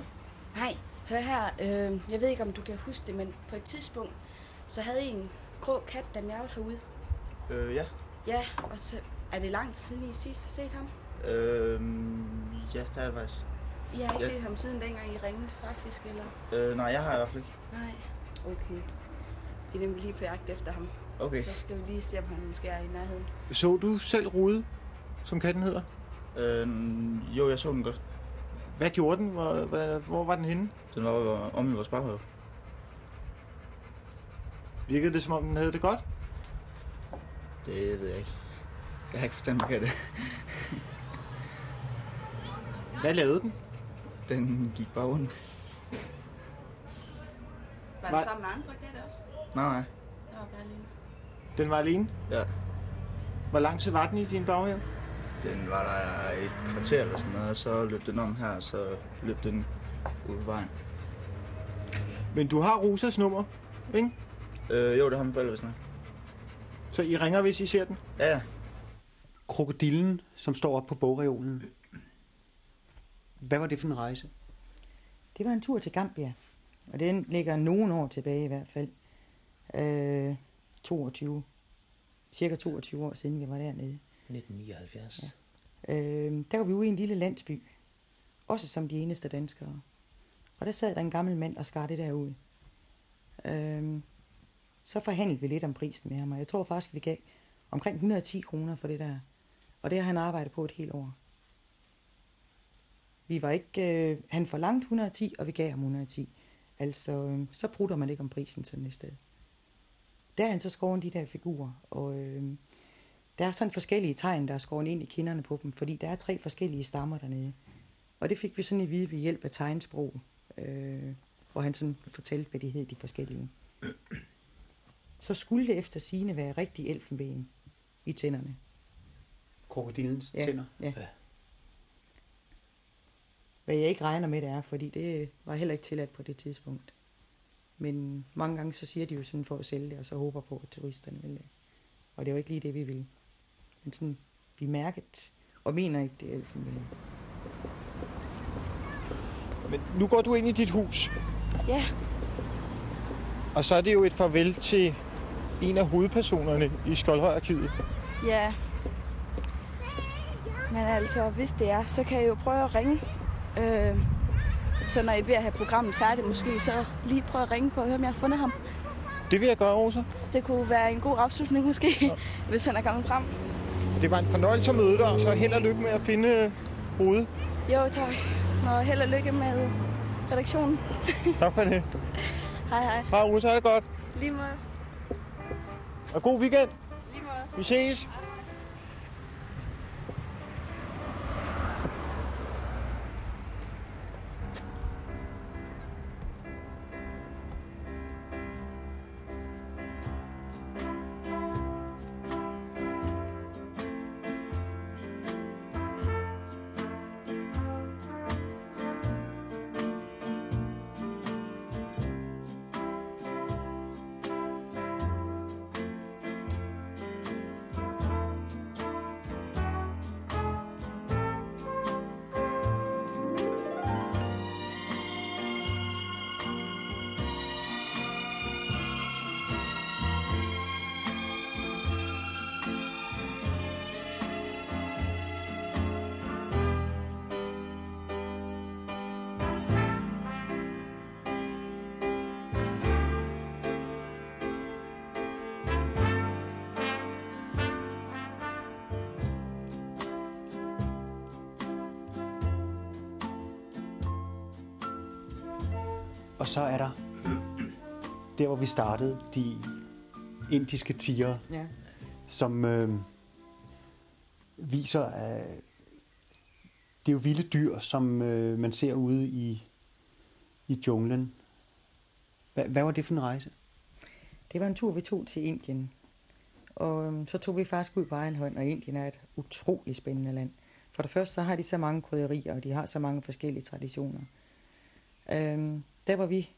Nej, hør her. Øh, jeg ved ikke, om du kan huske det, men på et tidspunkt, så havde I en grå kat, der miavede herude. Øh, ja. Ja, og så er det lang tid siden, I sidst har set ham? Øh, ja, det er det faktisk. I har ikke Ja. set ham siden dengang I ringede, faktisk, eller? Øh, nej, jeg har i hvert fald ikke. Nej, okay. Vi er nemlig lige på jagt efter ham. Okay. Så skal vi lige se, om han måske er i nærheden. Så du selv Rode, som katten hedder? Øh, jo, jeg så den godt. Hvad gjorde den? Hvor, hvor, hvor var den henne? Den var om i vores baghave. Virkede det, som om den havde det godt? Det ved jeg ikke. Jeg har ikke forstand på katte. Hvad lavede den? Den gik bare rundt. Var Var- det sammen med andre katte også? Nej, nej. Det var bare alene. Den var alene? Ja. Hvor lang tid var den i din baghave? Den var der et kvarter eller sådan noget, og så løb den om her, og så løb den ud på vejen. Men du har Rosas nummer, ikke? Øh, jo, det har min forældre, nok. Så I ringer, hvis I ser den? Ja, ja. Krokodillen, som står op på bogreolen. Hvad var det for en rejse? Det var en tur til Gambia, og den ligger nogle år tilbage i hvert fald. Øh, 22, cirka 22 år siden vi var dernede. 1979. Ja. Øh, der var vi ude i en lille landsby, også som de eneste danskere. Og der sad der en gammel mand og skar det der ud. Øh, så forhandlede vi lidt om prisen med ham, og jeg tror faktisk, vi gav omkring 110 kroner for det der. Og det har han arbejdet på et helt år. Vi var ikke, øh, han forlangte 110, og vi gav ham 110. Altså, øh, så bruger man ikke om prisen sådan et sted. Der er han så skåret de der figurer, og øh, der er sådan forskellige tegn, der er skåret ind i kinderne på dem, fordi der er tre forskellige stammer dernede. Og det fik vi sådan i vide ved hjælp af tegnsprog, øh, hvor han sådan fortalte, hvad de hed, de forskellige. Så skulle det efter sine være rigtig elfenben i tænderne. Krokodillens Ja, tænder? ja. Hvad jeg ikke regner med, det er, fordi det var heller ikke tilladt på det tidspunkt. Men mange gange så siger de jo sådan for at sælge det, og så håber på, at turisterne vil det. Og det er jo ikke lige det, vi vil. Men sådan, vi mærket og mener ikke, det er elfenben. Men nu går du ind i dit hus, Ja, og så er det jo et farvel til en af hovedpersonerne i Skoldhøj-arkivet. ja. Men altså, hvis det er, så kan jeg jo prøve at ringe. Øh, så når I er ved at have programmet færdigt, måske så lige prøve at ringe på og høre, om jeg har fundet ham. Det vil jeg gøre, Rosa. Det kunne være en god afslutning måske, ja. hvis han er kommet frem. Det var en fornøjelse at møde dig, og så held og lykke med at finde øh, hovedet. Jo, tak. Og held og lykke med redaktionen. Tak for det. Hej, hej. Hej, Rosa. Ha' det godt. Lige måde. Og god weekend. Lige måde. Vi ses. Vi startede, de indiske tiger, Ja. som øh, viser, at det er jo vilde dyr, som øh, man ser ude i, i junglen. Hvad, hvad var det for en rejse? Det var en tur, vi tog til Indien. Og øhm, så tog vi faktisk ud på egen hånd, og Indien er et utroligt spændende land. For det første, så har de så mange krydderier, og de har så mange forskellige traditioner. Øhm, der var vi,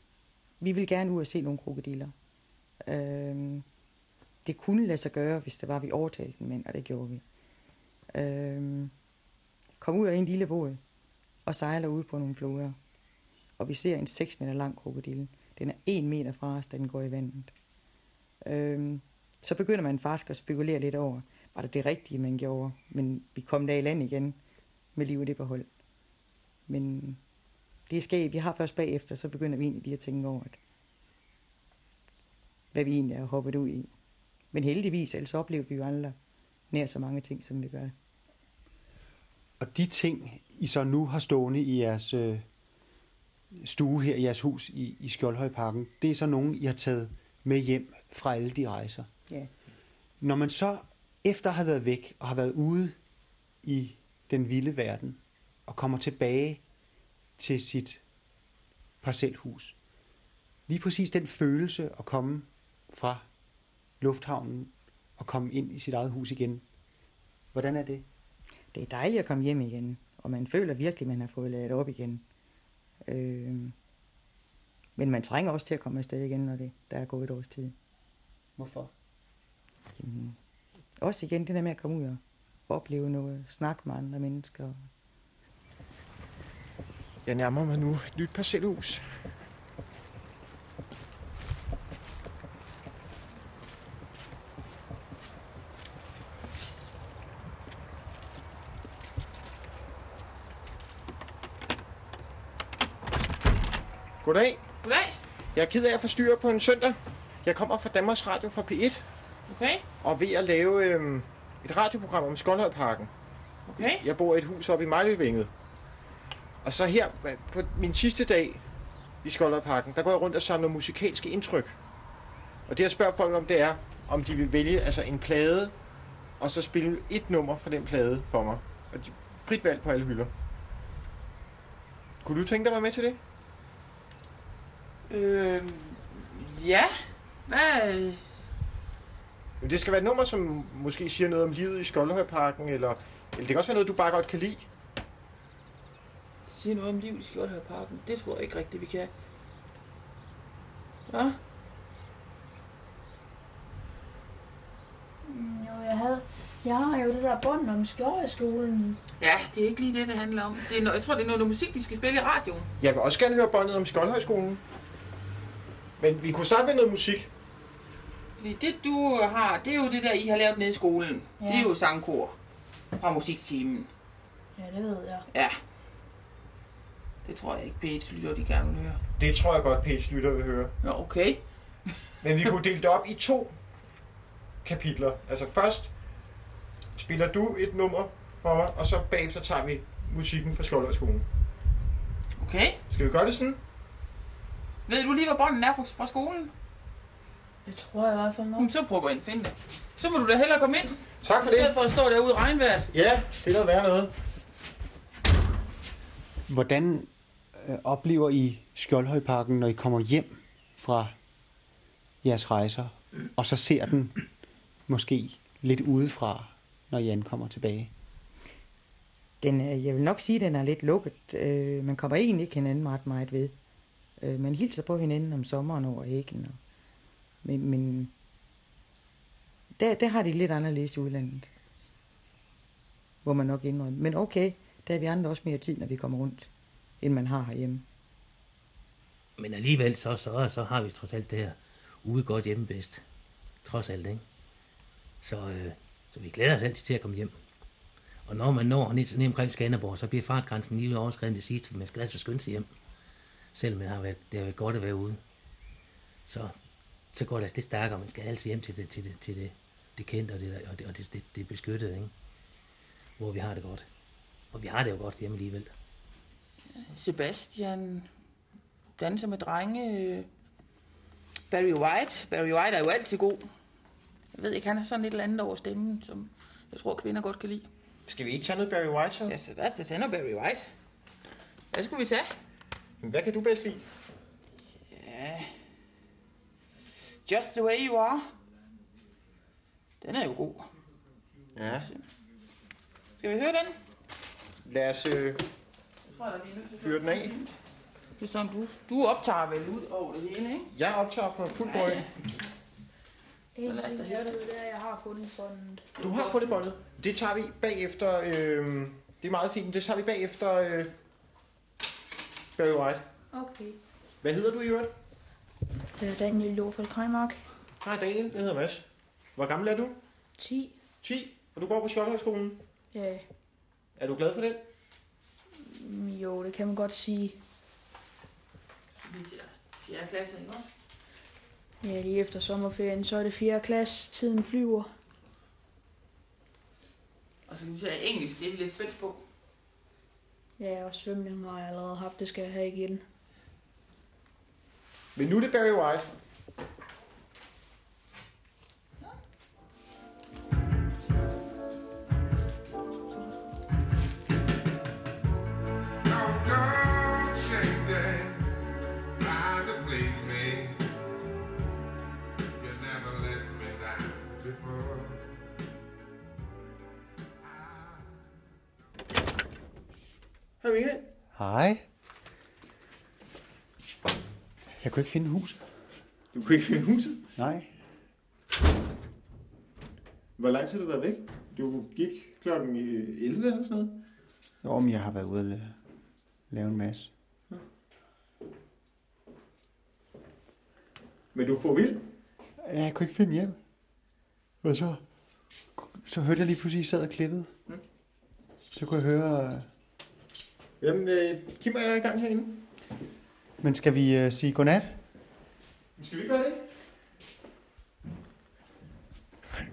vi vil gerne ud og se nogle krokodiller. Øhm, det kunne lade sig gøre, hvis det var, vi overtalte dem, men, og det gjorde vi. Øhm, kom ud af en lille båd, og sejler ud på nogle floder. Og vi ser en 6 meter lang krokodille. Den er 1 meter fra os, da den går i vandet. Øhm, så begynder man faktisk at spekulere lidt over, var det det rigtige, man gjorde? Men vi kom der i land igen med livet i behold. Men det er skægt. Vi har først bagefter, så begynder vi egentlig lige at tænke over, at hvad vi egentlig er hoppet ud i. Men heldigvis, ellers oplevede vi jo aldrig nær så mange ting, som vi gør. Og de ting, I så nu har stående i jeres øh, stue her i jeres hus i, i Skjoldhøjparken, det er så nogen, I har taget med hjem fra alle de rejser. Ja. Når man så efter at have været væk og har været ude i den vilde verden, og kommer tilbage til sit parcelhus. Lige præcis den følelse at komme fra lufthavnen og komme ind i sit eget hus igen. Hvordan er det? Det er dejligt at komme hjem igen, og man føler virkelig, at man har fået ladet op igen. Øh, men man trænger også til at komme afsted igen, når det, der er gået et års tid. Hvorfor? Jamen, også igen det der med at komme ud og opleve noget, snakke med andre mennesker. Jeg nærmer mig nu et nyt parcelhus. Goddag. Goddag. Jeg er ked af at forstyrre på en søndag. Jeg kommer fra Danmarks Radio fra P1 Okay, og ved at lave øhm, et radioprogram om Skånhøjparken. okay. Jeg bor i et hus oppe i Mejløvænget. Og så her på min sidste dag i Skolderparken, der går jeg rundt og samler musikalske indtryk. Og det jeg spørger folk om, det er, om de vil vælge altså en plade, og så spille et nummer fra den plade for mig. Og de, frit valg på alle hylder. Kunne du tænke dig at være med til det? Øh, ja. Hvad? Men Det skal være et nummer, som måske siger noget om livet i Skolderhøjparken, eller, eller det kan også være noget, du bare godt kan lide. Siger noget om liv i Skjoldhøjparken. Det tror jeg ikke rigtigt, vi kan. Hvad? Mm, Jo, jeg havde... Jeg har jo det der bånd om skjorteskolen. Ja, det er ikke lige det, det handler om. Det er noget, jeg tror, det er noget, noget musik, de skal spille i radioen. Jeg vil også gerne høre båndet om Skoldhøjskolen. Men vi kunne starte med noget musik. Fordi det, du har, det er jo det der, I har lavet nede i skolen. Ja. Det er jo sangkor fra musiktimen. Ja, det ved jeg. Ja. Det tror jeg ikke, P1 lytter, de gerne vil høre. Det tror jeg godt, Page Lytter vil høre. Ja, okay. Men vi kunne dele det op i to kapitler. Altså først spiller du et nummer for mig, og så bagefter tager vi musikken fra Skoldhøjskolen. Okay. Skal vi gøre det sådan? Ved du lige, hvor bånden er fra, skolen? Det tror jeg i hvert fald nok. Så prøv at gå ind og finde det. Så må du da hellere komme ind. Tak for I stedet det. for at stå derude i regnvejret. Ja, det er der være noget. Hvordan øh, oplever I Skjoldhøjparken, når I kommer hjem fra jeres rejser, og så ser den måske lidt udefra, når I ankommer tilbage? Den, er- jeg vil nok sige, at den er lidt lukket. Øh, man kommer egentlig ikke hinanden ret meget ved. Øh, man hilser på hinanden om sommeren over æggen. Og, men men der, der har de lidt anderledes i udlandet. Hvor man nok indrømmer. Men okay, der er vi andre også mere tid, når vi kommer rundt, end man har herhjemme. Men alligevel, så, så, så har vi trods alt det her ude godt hjemme bedst. Trods alt, ikke? Så, øh, så vi glæder os altid til at komme hjem. Og når man når ned, ned omkring Skanderborg, så bliver fartgrænsen lige overskrevet det sidste, for man skal altså skynde sig hjem. Selvom man har været, det har været godt at være ude. Så, så går det altså lidt stærkere. Man skal altid hjem til det, til det, til det, det kendte og det, og det, og det, det, det beskyttede, ikke? Hvor vi har det godt. Og vi har det jo godt hjemme alligevel. Sebastian danser med drenge. Barry White. Barry White er jo altid god. Jeg ved ikke, han har sådan et eller andet over stemmen, som jeg tror, kvinder godt kan lide. Skal vi ikke tage noget Barry White så? Ja, så lad os tage noget Barry White. Hvad skulle vi tage? Hvad kan du bedst lide? Ja. Just the way you are. Den er jo god. Ja. Skal vi høre den? Lad os øh, Jeg tror, der er til at fyre den af. Det sådan, du, du optager vel ud over det hele, ikke? Jeg optager for fuld drøn. En lad os da høre jeg det. det er, at jeg har fundet båndet. Du har fundet båndet. Det tager vi bagefter. Øh, det er meget fint. Det tager vi bagefter øh, Barry White. Okay. Hvad hedder du i øvrigt? Det er Daniel Jofeldt Krejmark. Hej Daniel, jeg hedder Mads. Hvor gammel er du? 10. 10. Og du går på Skjoldhøjskolen. Ja, Er du glad for den? Jo, det kan man godt sige. Lige til 4. klasse, ikke også? Ja, lige efter sommerferien, så er det 4. klasse. Tiden flyver. Og så kan vi tage engelsk, det er vi lidt spændt på. Ja, og svømning har jeg allerede haft. Det skal jeg have igen. Men nu er det Barry White. Michael. Hej. Jeg kunne ikke finde huset. Du kunne ikke finde huset? Nej. Hvor lang tid har du været væk? Du gik klokken 11 eller sådan noget? Jo, men jeg har været ude og la- lave en masse. Men du får vild? Ja, Jeg kunne ikke finde hjem. Og så, så hørte jeg lige pludselig, at I sad og klippede. Mm. Så kunne jeg høre... øh, Jamen, øh, Kim er i gang herinde. Men skal vi uh, sige godnat? Skal vi gøre det?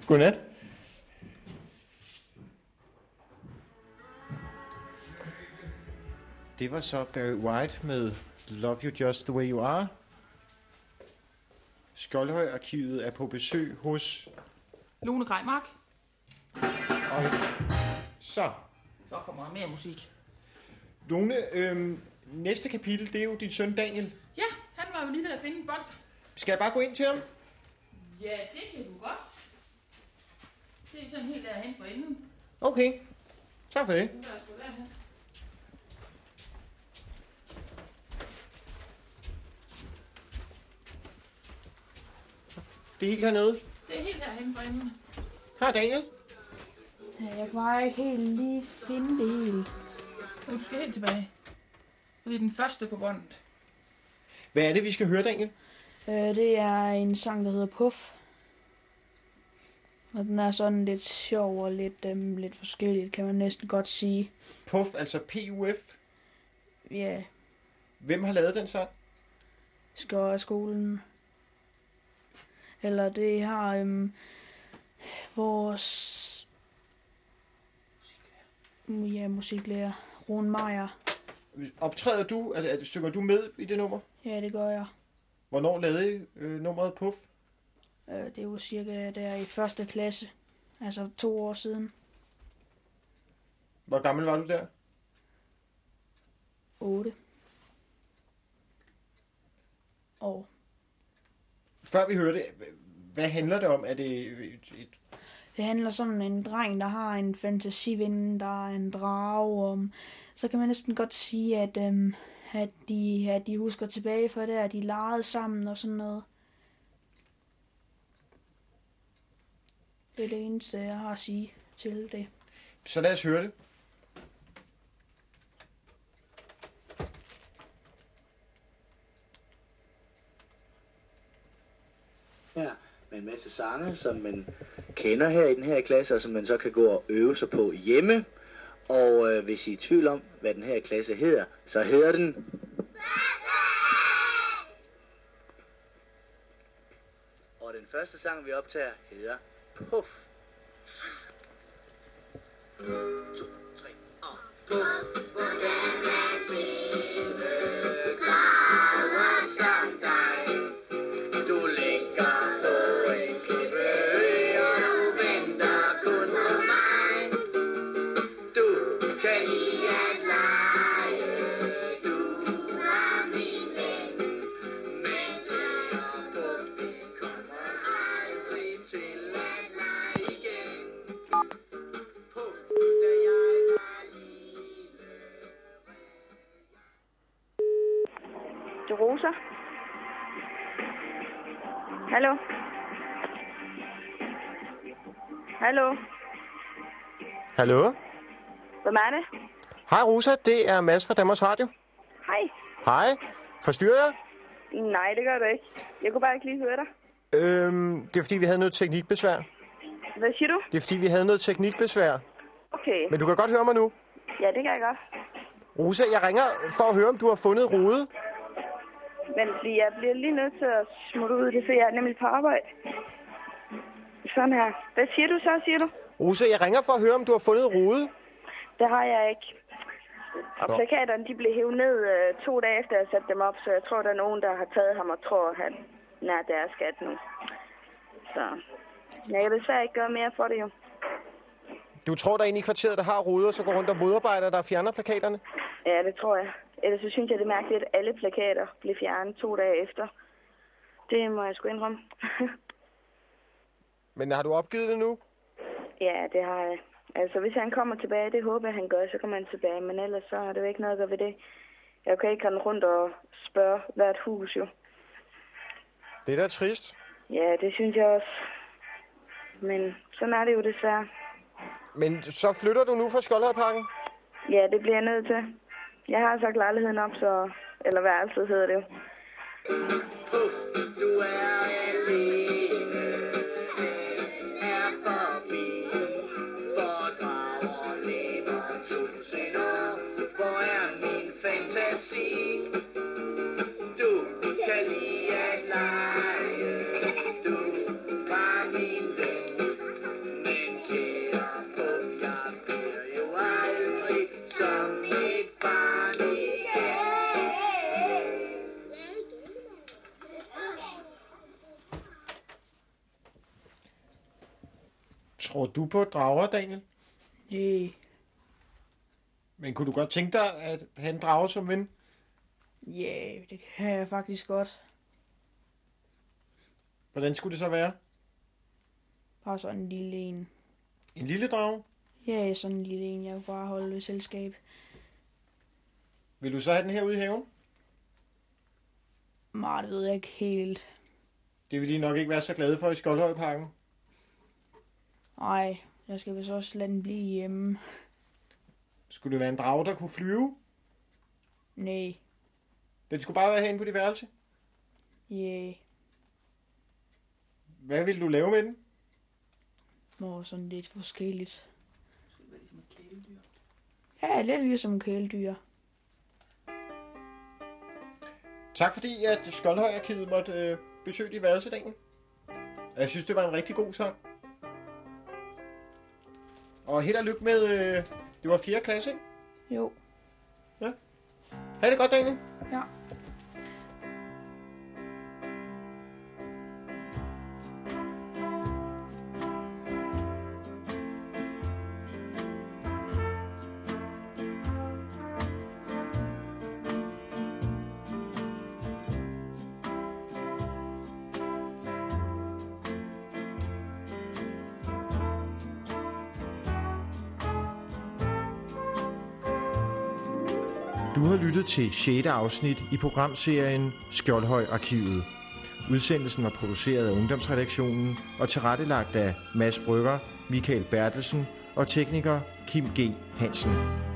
Godnat. Det var så Barry White med Love You Just The Way You Are. Skoldhøj-arkivet er på besøg hos... Lone Greimark. Og så, Så kommer der mere musik. Lone, øhm, næste kapitel, det er jo din søn Daniel. Ja, han var jo lige ved at finde en bånd. Skal jeg bare gå ind til ham? Ja, det kan du godt. Det er sådan helt derhen for enden. Okay, tak for det. Det er helt hernede. Det er helt herhen for enden. Her Daniel. Ja, jeg kan bare ikke helt lige finde det helt. Du skal helt tilbage. Det er den første på båndet. Hvad er det, vi skal høre, Daniel? Øh, det er en sang, der hedder Puff. Og den er sådan lidt sjov og lidt, øhm, lidt forskelligt, kan man næsten godt sige. Puff, altså P-U-F. Ja, Hvem har lavet den sang? skolen. Eller det har øhm, vores ja, musiklærer, Rune Meier. Optræder du, altså synger du med i det nummer? Ja, det gør jeg. Hvornår lavede I øh, nummeret Puff? Øh, det jo cirka der i første klasse. Altså to år siden. Hvor gammel var du der? 8 år. Før vi hørte det, hvad handler det om? Er det et, et Det handler sådan en dreng, der har en fantasiven, der er en drage. Um, så kan man næsten godt sige, at, um, at, de, at de husker tilbage fra det, at de legede sammen og sådan noget. Det er det eneste, jeg har at sige til det. Så lad os høre det. her med en masse sange, som man kender her i den her klasse, og som man så kan gå og øve sig på hjemme. Og øh, hvis I er i tvivl om, hvad den her klasse hedder, så hedder den... Og den første sang, vi optager, hedder Puff. To, tre, og Puff. Du Hallo? Hallo? Hallo? Hvem er det? Hej Rosa, det er Mads fra Danmarks Radio. Hej. Hej. Forstyrrer jeg? Nej, det gør du ikke. Jeg kunne bare ikke lige høre dig. Øhm, det er fordi, vi havde noget teknikbesvær. Hvad siger du? Det er fordi, vi havde noget teknikbesvær. Okay. Men du kan godt høre mig nu. Ja, det kan jeg godt. Rosa, jeg ringer for at høre, om du har fundet Rode. Men fordi jeg bliver lige nødt til at smutte ud, det fordi jeg er nemlig på arbejde. Sådan her. Hvad siger du så, siger du? Rosa, jeg ringer for at høre, om du har fundet Rode. Det har jeg ikke. Og Nå. plakaterne, de blev hævet ned øh, to dage efter, jeg satte dem op, så jeg tror, der er nogen, der har taget ham og tror, at han er deres skat nu. Så jeg kan desværre ikke gøre mere for det jo. Du tror, der er en i kvarteret, der har Rode, og så går rundt og modarbejder, der fjerner plakaterne? Ja, det tror jeg. Ellers så synes jeg, det er mærkeligt, at alle plakater blev fjernet to dage efter. Det må jeg sgu indrømme. Men har du opgivet det nu? ja, det har jeg. Altså, hvis han kommer tilbage, det håber jeg, han gør, så kommer han tilbage. Men ellers så er det jo ikke noget at gøre ved det. Jeg kan ikke rende rundt og spørge hvert hus, jo. Det er da trist. Ja, det synes jeg også. Men sådan er det jo desværre. Men så flytter du nu fra Skoldhøjparken? Ja, det bliver jeg nødt til. Jeg har altså sagt lejligheden op, så... Eller værelset hedder det jo. Du på drager, Daniel? Nej. Men kunne du godt tænke dig at have en drage som ven? Ja, det kan jeg faktisk godt. Hvordan skulle det så være? Bare sådan en lille en. En lille drage? Ja, sådan en lille en. Jeg vil bare holde ved selskab. Vil du så have den her ude i haven? Nej, det ved jeg ikke helt. Det vil de nok ikke være så glade for i Skoldhøjparken. Nej, jeg skal vist også lade den blive hjemme. Skulle det være en drage, der kunne flyve? Nej. Den skulle bare være herinde på dit værelse? Ja, Hvad vil du lave med den? og sådan lidt forskelligt. Ja, lidt ligesom kæledyr. Tak fordi, at Skoldhøjarkivet måtte øh, besøge dit værelse, Daniel. Og Jeg synes, det var en rigtig god sang. Og held og lykke med, øh, det var 4. klasse, ikke? Jo. Ja. Ha' det godt, Daniel. Ja. Lyttet til 6. afsnit i programserien Skjoldhøj Arkivet. Udsendelsen var produceret af Ungdomsredaktionen og tilrettelagt af Mads Brygger, Michael Bertelsen og tekniker Kim G. Hansen.